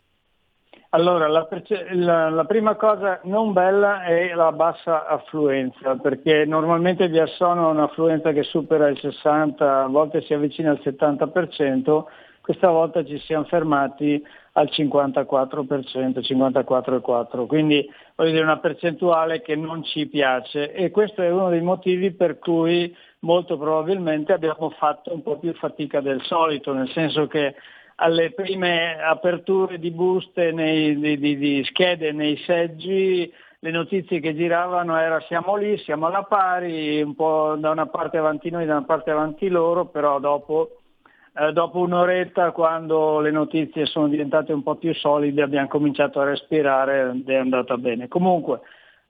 Allora, la, perce- la- la prima cosa non bella è la bassa affluenza, perché normalmente Biassono ha un'affluenza che supera il 60, a volte si avvicina al 70%, questa volta ci siamo fermati al 54%, 54,4%, quindi voglio dire una percentuale che non ci piace. E questo è uno dei motivi per cui molto probabilmente abbiamo fatto un po' più fatica del solito, nel senso che alle prime aperture di buste, nei- di, di- di schede nei seggi, le notizie che giravano era siamo lì, siamo alla pari, un po' da una parte avanti noi, da una parte avanti loro, però dopo, eh, dopo un'oretta quando le notizie sono diventate un po' più solide abbiamo cominciato a respirare ed è andata bene. Comunque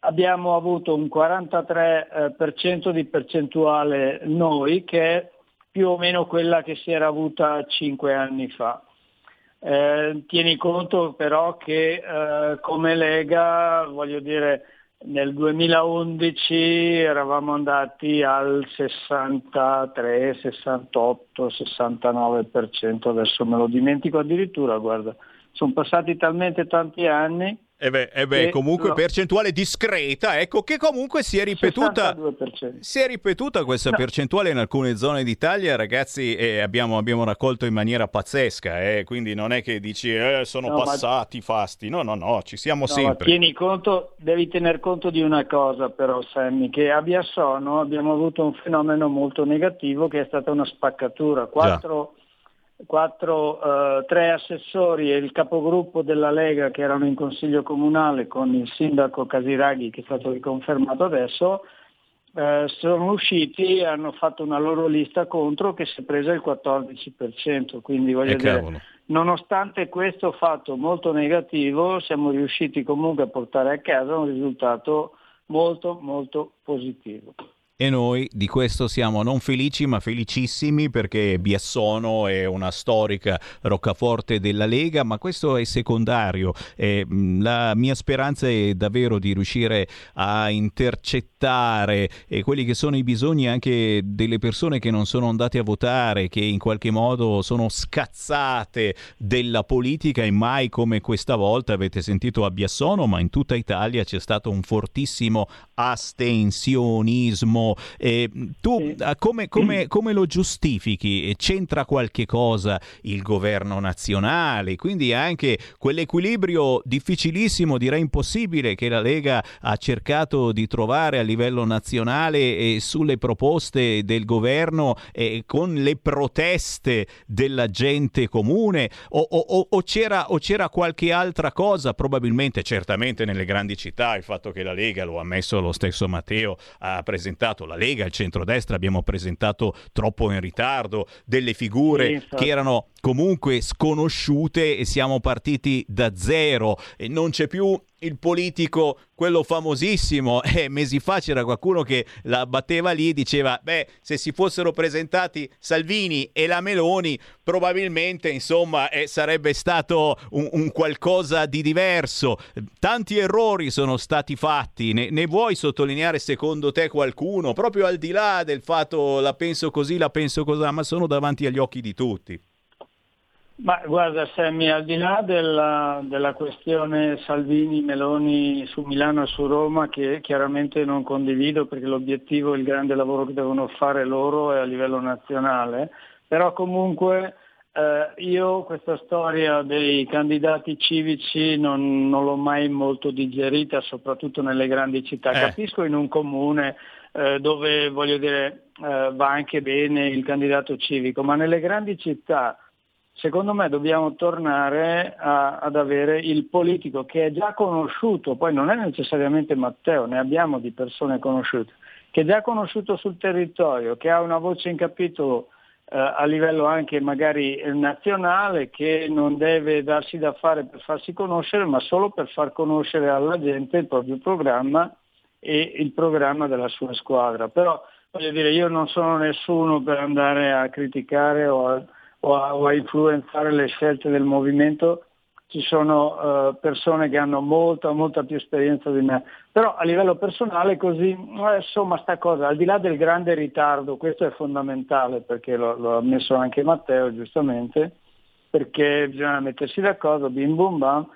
abbiamo avuto un 43% di percentuale noi che è più o meno quella che si era avuta cinque anni fa. Eh, tieni conto però che eh, come Lega, voglio dire, nel 2011 eravamo andati al 63, 68, 69%, adesso me lo dimentico addirittura, guarda, sono passati talmente tanti anni. E beh, eh beh, comunque no. percentuale discreta, ecco che comunque si è ripetuta. 62%. Si è ripetuta questa No. percentuale in alcune zone d'Italia, ragazzi, e abbiamo, abbiamo raccolto in maniera pazzesca, eh, quindi non è che dici eh, sono No, ma- passati fasti, no, no, no, ci siamo ma sempre. tieni conto, devi tener conto di una cosa però Sammy, che a Biassono abbiamo avuto un fenomeno molto negativo che è stata una spaccatura. Quattro, quattro, eh, tre assessori e il capogruppo della Lega che erano in consiglio comunale con il sindaco Casiraghi che è stato riconfermato adesso, eh, sono usciti e hanno fatto una loro lista contro che si è presa il 14%, quindi voglio Eh, dire, cavolo. Nonostante questo fatto molto negativo, siamo riusciti comunque a portare a casa un risultato molto molto positivo. E noi di questo siamo non felici ma felicissimi perché Biassono è una storica roccaforte della Lega, ma questo è secondario. Eh, la mia speranza è davvero di riuscire a intercettare eh, quelli che sono i bisogni anche delle persone che non sono andate a votare, che in qualche modo sono scazzate della politica e mai come questa volta avete sentito a Biassono, ma in tutta Italia c'è stato un fortissimo astensionismo. Eh, tu ah, come, come- come lo giustifichi? Eh, C'entra qualche cosa il governo nazionale? Quindi anche quell'equilibrio difficilissimo, direi impossibile, che la Lega ha cercato di trovare a livello nazionale e sulle proposte del governo e con le proteste della gente comune o, o- o- o c'era, o c'era qualche altra cosa? Probabilmente, certamente nelle grandi città, il fatto che la Lega, lo ha ammesso lo stesso Matteo, ha presentato la Lega, il centrodestra, abbiamo presentato troppo in ritardo delle figure Sì, che erano comunque sconosciute e siamo partiti da zero e non c'è più il politico, quello famosissimo, eh, mesi fa c'era qualcuno che la batteva lì diceva, beh, se si fossero presentati Salvini e la Meloni, probabilmente, insomma, eh, sarebbe stato un, un qualcosa di diverso. Tanti errori sono stati fatti, ne, ne vuoi sottolineare secondo te qualcuno, proprio al di là del fatto la penso così, la penso così, ma sono davanti agli occhi di tutti. Ma guarda Sammy, al di là della, della questione Salvini-Meloni su Milano e su Roma, che chiaramente non condivido perché l'obiettivo e il grande lavoro che devono fare loro è a livello nazionale, però comunque eh, io questa storia dei candidati civici non, non, l'ho mai molto digerita, soprattutto nelle grandi città. Eh. Capisco in un comune eh, dove voglio dire eh, va anche bene il candidato civico, ma nelle grandi città secondo me dobbiamo tornare a, ad avere il politico che è già conosciuto, poi non è necessariamente Matteo, ne abbiamo di persone conosciute, che è già conosciuto sul territorio, che ha una voce in capitolo eh, a livello anche magari nazionale, che non deve darsi da fare per farsi conoscere, ma solo per far conoscere alla gente il proprio programma e il programma della sua squadra. Però voglio dire, io non sono nessuno per andare a criticare o a o a, o a influenzare le scelte del movimento, ci sono uh, persone che hanno molta, molta più esperienza di me. Però a livello personale così, eh, insomma, sta cosa, al di là del grande ritardo, questo è fondamentale perché lo, lo ha messo anche Matteo giustamente, perché bisogna mettersi d'accordo, bim bum bam.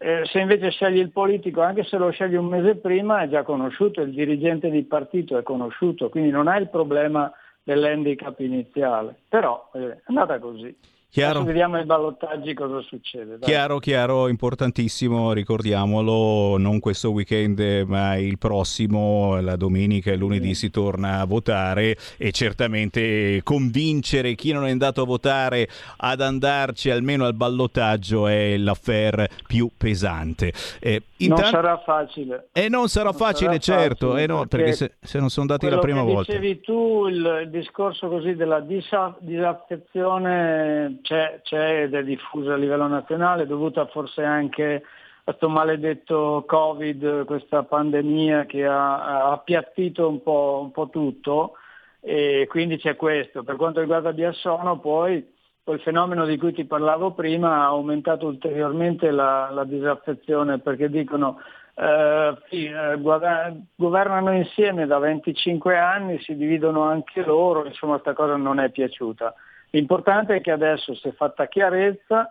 Eh, se invece scegli il politico, anche se lo scegli un mese prima, è già conosciuto, il dirigente di partito è conosciuto, quindi non hai il problema dell'handicap iniziale. Però eh, è andata così. Chiaro. Adesso vediamo ai ballottaggi cosa succede. dai. Chiaro, chiaro, importantissimo, ricordiamolo, non questo weekend ma il prossimo, la domenica e lunedì si torna a votare e certamente convincere chi non è andato a votare ad andarci almeno al ballottaggio è l'affair più pesante. Eh, Non intanto- sarà facile. E non sarà Non facile, sarà certo, facile, eh no, perché se, se non sono andati la prima che volta. dicevi tu, il, il discorso così della disa- disaffezione c'è, c'è ed è diffusa a livello nazionale, dovuta forse anche a questo maledetto Covid, questa pandemia che ha, ha appiattito un po', un po' tutto e quindi c'è questo. Per quanto riguarda Biassono poi quel fenomeno di cui ti parlavo prima ha aumentato ulteriormente la, la disaffezione perché dicono eh, eh, governano insieme da 25 anni, si dividono anche loro, insomma questa cosa non è piaciuta. L'importante è che adesso si è fatta chiarezza,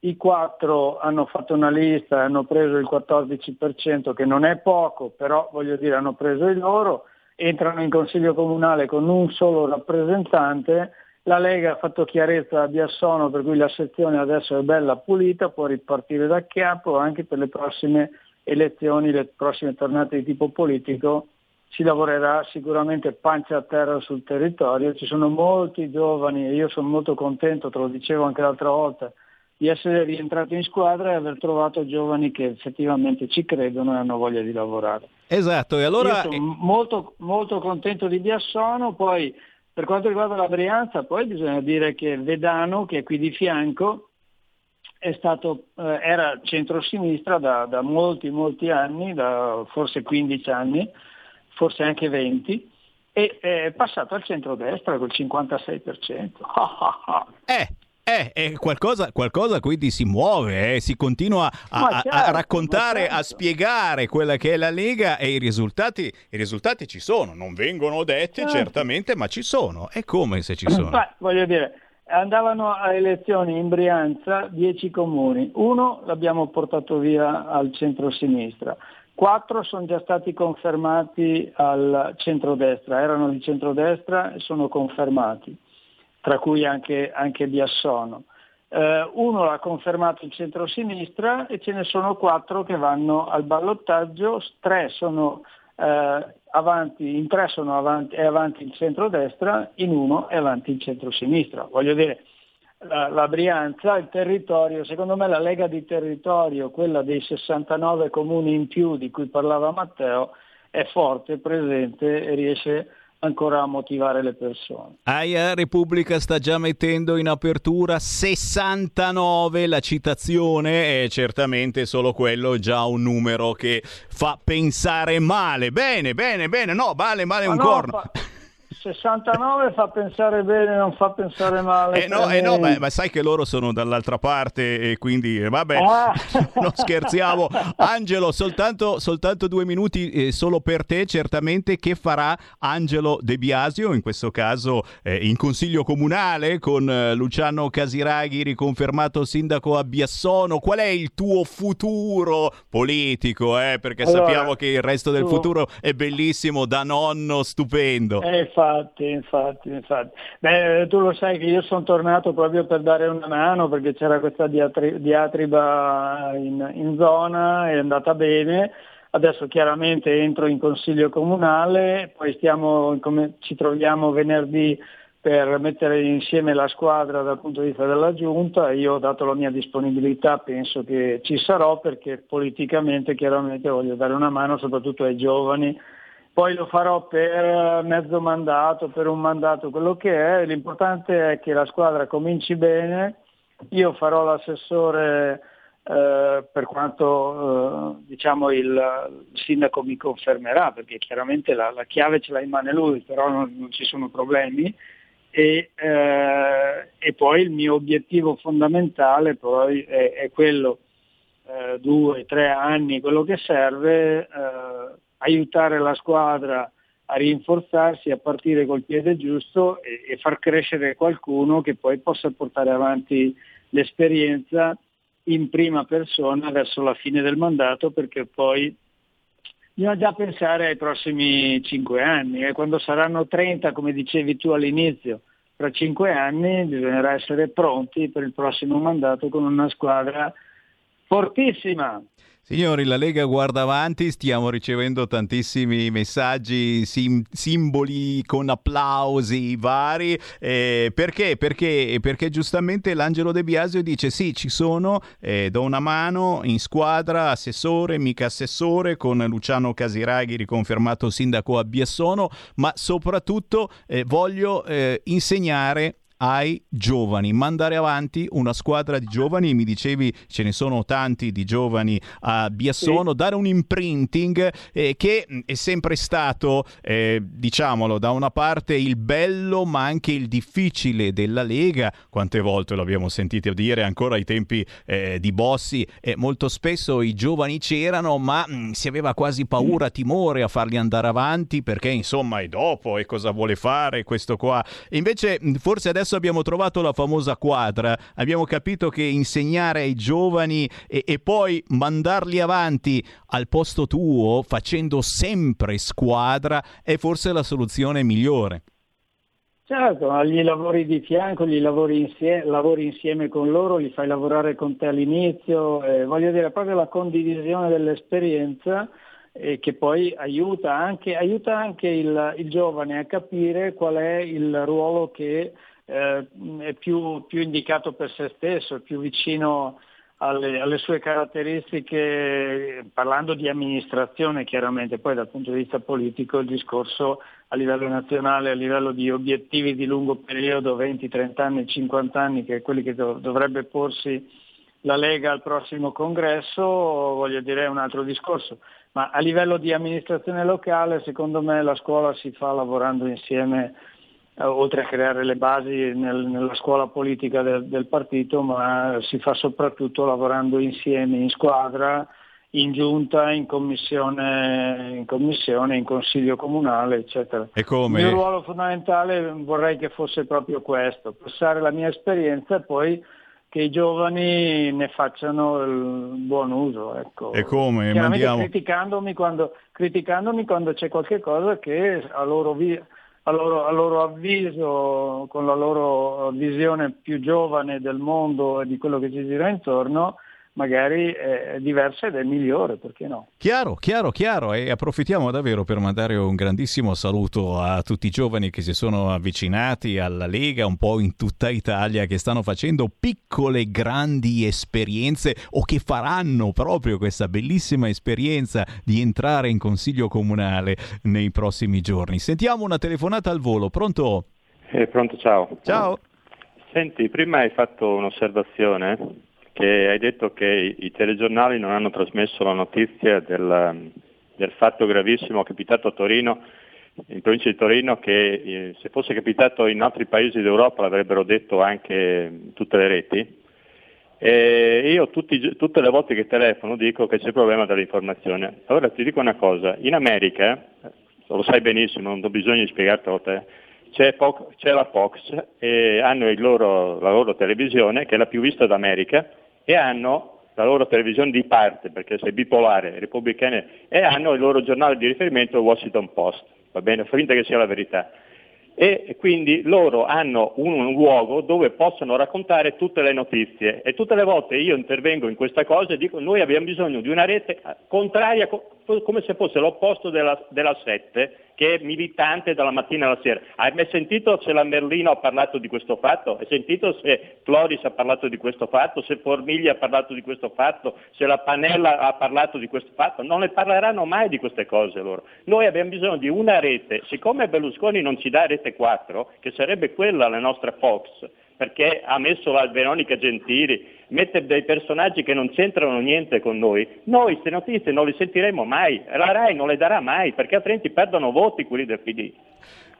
i quattro hanno fatto una lista hanno preso il 14%, che non è poco, però voglio dire hanno preso il loro, entrano in consiglio comunale con un solo rappresentante, la Lega ha fatto chiarezza a Biassono per cui la sezione adesso è bella pulita, può ripartire da capo anche per le prossime elezioni, le prossime tornate di tipo politico, si lavorerà sicuramente pancia a terra sul territorio, ci sono molti giovani e io sono molto contento, te lo dicevo anche l'altra volta, di essere rientrato in squadra e aver trovato giovani che effettivamente ci credono e hanno voglia di lavorare. Esatto, e allora... Io sono molto, molto contento di Biassono, poi per quanto riguarda la Brianza, poi bisogna dire che Vedano, che è qui di fianco, è stato, eh, era centrosinistra da, da molti, molti anni, da forse 15 anni, forse anche 20, e è passato al centrodestra col 56%. Eh, eh, eh, qualcosa, qualcosa quindi si muove, eh, si continua a, Ma a- a certo, raccontare, ma certo. a spiegare quella che è la Lega e i risultati, i risultati ci sono, non vengono detti Certo. certamente, ma ci sono. È come se ci sono. Ma, voglio dire, andavano a elezioni in Brianza 10 comuni, uno l'abbiamo portato via al centro-sinistra, quattro sono già stati confermati al centrodestra, erano di centrodestra e sono confermati, tra cui anche, anche Biassono. Eh, uno l'ha confermato il centro-sinistra e ce ne sono quattro che vanno al ballottaggio, tre sono eh, avanti, in tre sono avanti, è avanti il centrodestra, in uno è avanti il centro-sinistra. Voglio dire, la, la Brianza, il territorio, secondo me la Lega di territorio, quella dei 69 comuni in più di cui parlava Matteo, è forte, presente e riesce ancora a motivare le persone. Aia Repubblica sta già mettendo in apertura 69, la citazione è certamente solo quello già un numero che fa pensare male. Bene, bene, bene, no, male, male Ma un no, corno. fa- 69 fa pensare bene, non fa pensare male. Eh no, eh no ma, ma sai che loro sono dall'altra parte e quindi eh, vabbè, Ah. non scherziamo. Angelo, soltanto, soltanto due minuti eh, solo per te, certamente. Che farà Angelo De Biasio, in questo caso eh, in consiglio comunale con eh, Luciano Casiraghi riconfermato sindaco a Biassono? Qual è il tuo futuro politico? eh? Perché Allora, sappiamo che il resto del tu- futuro è bellissimo, da nonno stupendo. Eh, infatti, infatti, infatti. Beh, tu lo sai che io sono tornato proprio per dare una mano perché c'era questa diatri- diatriba in, in zona, è andata bene. Adesso chiaramente entro in consiglio comunale, poi stiamo, come ci troviamo venerdì per mettere insieme la squadra dal punto di vista della giunta. Io ho dato la mia disponibilità, penso che ci sarò perché politicamente chiaramente voglio dare una mano soprattutto ai giovani poi lo farò per mezzo mandato, per un mandato, quello che è. L'importante è che la squadra cominci bene. Io farò l'assessore eh, per quanto eh, diciamo il, il sindaco mi confermerà, perché chiaramente la, la chiave ce l'ha in mano lui, però non, non ci sono problemi. E, eh, e poi il mio obiettivo fondamentale è, è quello eh, due, tre anni, quello che serve, eh, aiutare la squadra a rinforzarsi, a partire col piede giusto e, e far crescere qualcuno che poi possa portare avanti l'esperienza in prima persona verso la fine del mandato perché poi bisogna già pensare ai prossimi cinque anni e quando saranno 30, come dicevi tu all'inizio, tra cinque anni bisognerà essere pronti per il prossimo mandato con una squadra fortissima. Signori, la Lega guarda avanti, stiamo ricevendo tantissimi messaggi, sim- simboli con applausi vari. eh, perché? Perché? Perché giustamente l'Angelo De Biasio dice sì, ci sono, eh, do una mano in squadra, assessore, mica assessore, con Luciano Casiraghi riconfermato sindaco a Biassono, ma soprattutto eh, voglio eh, insegnare ai giovani, mandare avanti una squadra di giovani, mi dicevi ce ne sono tanti di giovani a Biassono, dare un imprinting eh, che mh, è sempre stato, eh, diciamolo, da una parte il bello ma anche il difficile della Lega, quante volte l'abbiamo sentito dire ancora ai tempi eh, di Bossi, eh, molto spesso i giovani c'erano ma mh, si aveva quasi paura, timore a farli andare avanti perché insomma è dopo e cosa vuole fare questo qua. Invece mh, forse adesso abbiamo trovato la famosa quadra, abbiamo capito che insegnare ai giovani e, e poi mandarli avanti al posto tuo facendo sempre squadra è forse la soluzione migliore. Certo, gli lavori di fianco, gli lavori insieme, lavori insieme con loro, li fai lavorare con te all'inizio, eh, voglio dire proprio la condivisione dell'esperienza eh, che poi aiuta anche, aiuta anche il, il giovane a capire qual è il ruolo che eh, è più, più indicato per se stesso, è più vicino alle, alle sue caratteristiche, parlando di amministrazione chiaramente, poi dal punto di vista politico il discorso a livello nazionale, a livello di obiettivi di lungo periodo, 20, 30 anni, 50 anni, che è quelli che dov- dovrebbe porsi la Lega al prossimo congresso, voglio dire è un altro discorso. Ma a livello di amministrazione locale, secondo me la scuola si fa lavorando insieme oltre a creare le basi nel- nella scuola politica del, del partito, ma si fa soprattutto lavorando insieme, in squadra, in giunta, in commissione, in, commissione, in consiglio comunale, eccetera. E Il come? mio ruolo fondamentale vorrei che fosse proprio questo, passare la mia esperienza e poi che i giovani ne facciano il buon uso. Ecco. E come? Mandiamo... criticandomi quando, criticandomi quando c'è qualche cosa che a loro, vi- a loro- a loro avviso, con la loro visione più giovane del mondo e di quello che ci gira intorno, magari è diversa ed è migliore, perché no? Chiaro, chiaro, chiaro e approfittiamo davvero per mandare un grandissimo saluto a tutti i giovani che si sono avvicinati alla Lega un po' in tutta Italia che stanno facendo piccole grandi esperienze o che faranno proprio questa bellissima esperienza di entrare in consiglio comunale nei prossimi giorni. Sentiamo una telefonata al volo, pronto? Eh, pronto, ciao. Ciao. Senti, prima hai fatto un'osservazione che hai detto che i, telegiornali non hanno trasmesso la notizia del, del fatto gravissimo capitato a Torino in provincia di Torino che eh, se fosse capitato in altri paesi d'Europa l'avrebbero detto anche tutte le reti. E io tutti, tutte le volte che telefono dico che c'è il problema dell'informazione. Allora ti dico una cosa, in America, lo sai benissimo, non ho bisogno di spiegartelo a te, c'è, po- c'è la Fox e hanno loro, la loro televisione che è la più vista d'America e hanno la loro televisione di parte, perché sei bipolare, repubblicane, e hanno il loro giornale di riferimento, il Washington Post, va bene, finta che sia la verità. E quindi loro hanno un, un, luogo dove possono raccontare tutte le notizie. E tutte le volte io intervengo in questa cosa e dico noi abbiamo bisogno di una rete contraria come se fosse l'opposto della, della 7 che è militante dalla mattina alla sera. Hai mai sentito se la Merlino ha parlato di questo fatto? Hai sentito se Floris ha parlato di questo fatto? Se Formiglia ha parlato di questo fatto? Se la Panella ha parlato di questo fatto? Non ne parleranno mai di queste cose loro. Noi abbiamo bisogno di una rete, siccome Berlusconi non ci dà rete 4, che sarebbe quella la nostra Fox, perché ha messo la Veronica Gentili, mette dei personaggi che non c'entrano niente con noi, noi queste notizie non le sentiremo mai, la RAI non le darà mai, perché altrimenti perdono voti quelli del PD.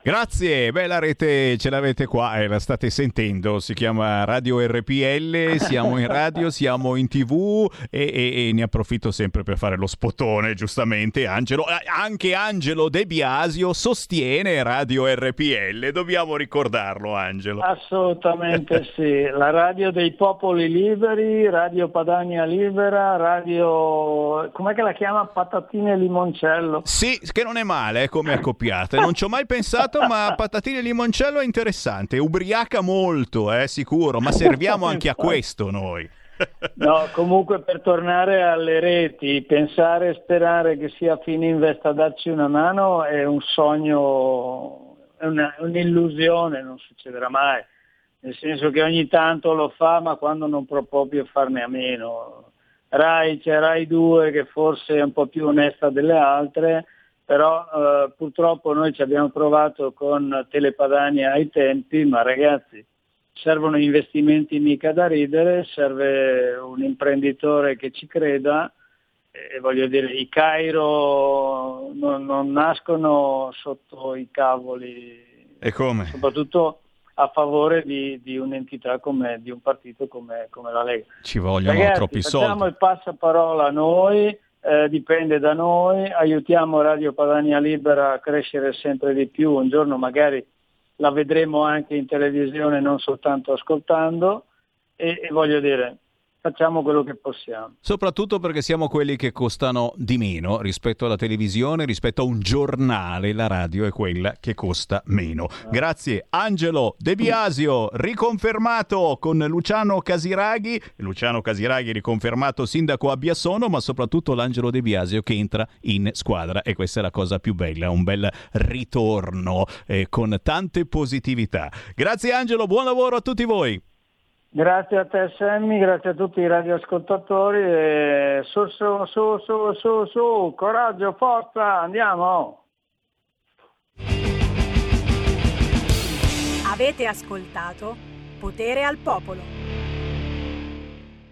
Grazie, beh la rete ce l'avete qua, eh, la state sentendo, si chiama Radio RPL, siamo in radio, siamo in tv e, e, e, ne approfitto sempre per fare lo spotone, giustamente Angelo, anche Angelo De Biasio sostiene Radio RPL, dobbiamo ricordarlo Angelo. Assolutamente sì, la radio dei popoli liberi, Radio Padania Libera, Radio, com'è che la chiama? Patatine e Limoncello. Sì, che non è male eh, come accoppiata, non ci ho mai pensato ma patatine e limoncello è interessante. Ubriaca molto, eh, sicuro, ma serviamo anche a questo noi. No, comunque per tornare alle reti, pensare e sperare che sia Fininvest a darci una mano è un sogno, è una, un'illusione, non succederà mai. Nel senso che ogni tanto lo fa, ma quando non può proprio farne a meno. Rai, c'è Rai 2 che forse è un po' più onesta delle altre, però eh, purtroppo noi ci abbiamo provato con Telepadania ai tempi, ma ragazzi servono investimenti mica da ridere, serve un imprenditore che ci creda e voglio dire i Cairo non, non nascono sotto i cavoli e come? soprattutto a favore di, di un'entità come di un partito come, come la Lega. Ci vogliono Ragazzi, troppi soldi. soldi. Facciamo il passaparola noi, eh, dipende da noi, aiutiamo Radio Padania Libera a crescere sempre di più, un giorno magari la vedremo anche in televisione, non soltanto ascoltando, e, e voglio dire, facciamo quello che possiamo. Soprattutto perché siamo quelli che costano di meno rispetto alla televisione, rispetto a un giornale, la radio è quella che costa meno. Grazie Angelo De Biasio, riconfermato con Luciano Casiraghi, Luciano Casiraghi riconfermato sindaco a Biassono, ma soprattutto l'Angelo De Biasio che entra in squadra e questa è la cosa più bella, un bel ritorno eh, con tante positività. Grazie Angelo, buon lavoro a tutti voi. Grazie a te Sammy, grazie a tutti i radioascoltatori e su su su su su su, coraggio, forza, andiamo! Avete ascoltato Potere al Popolo.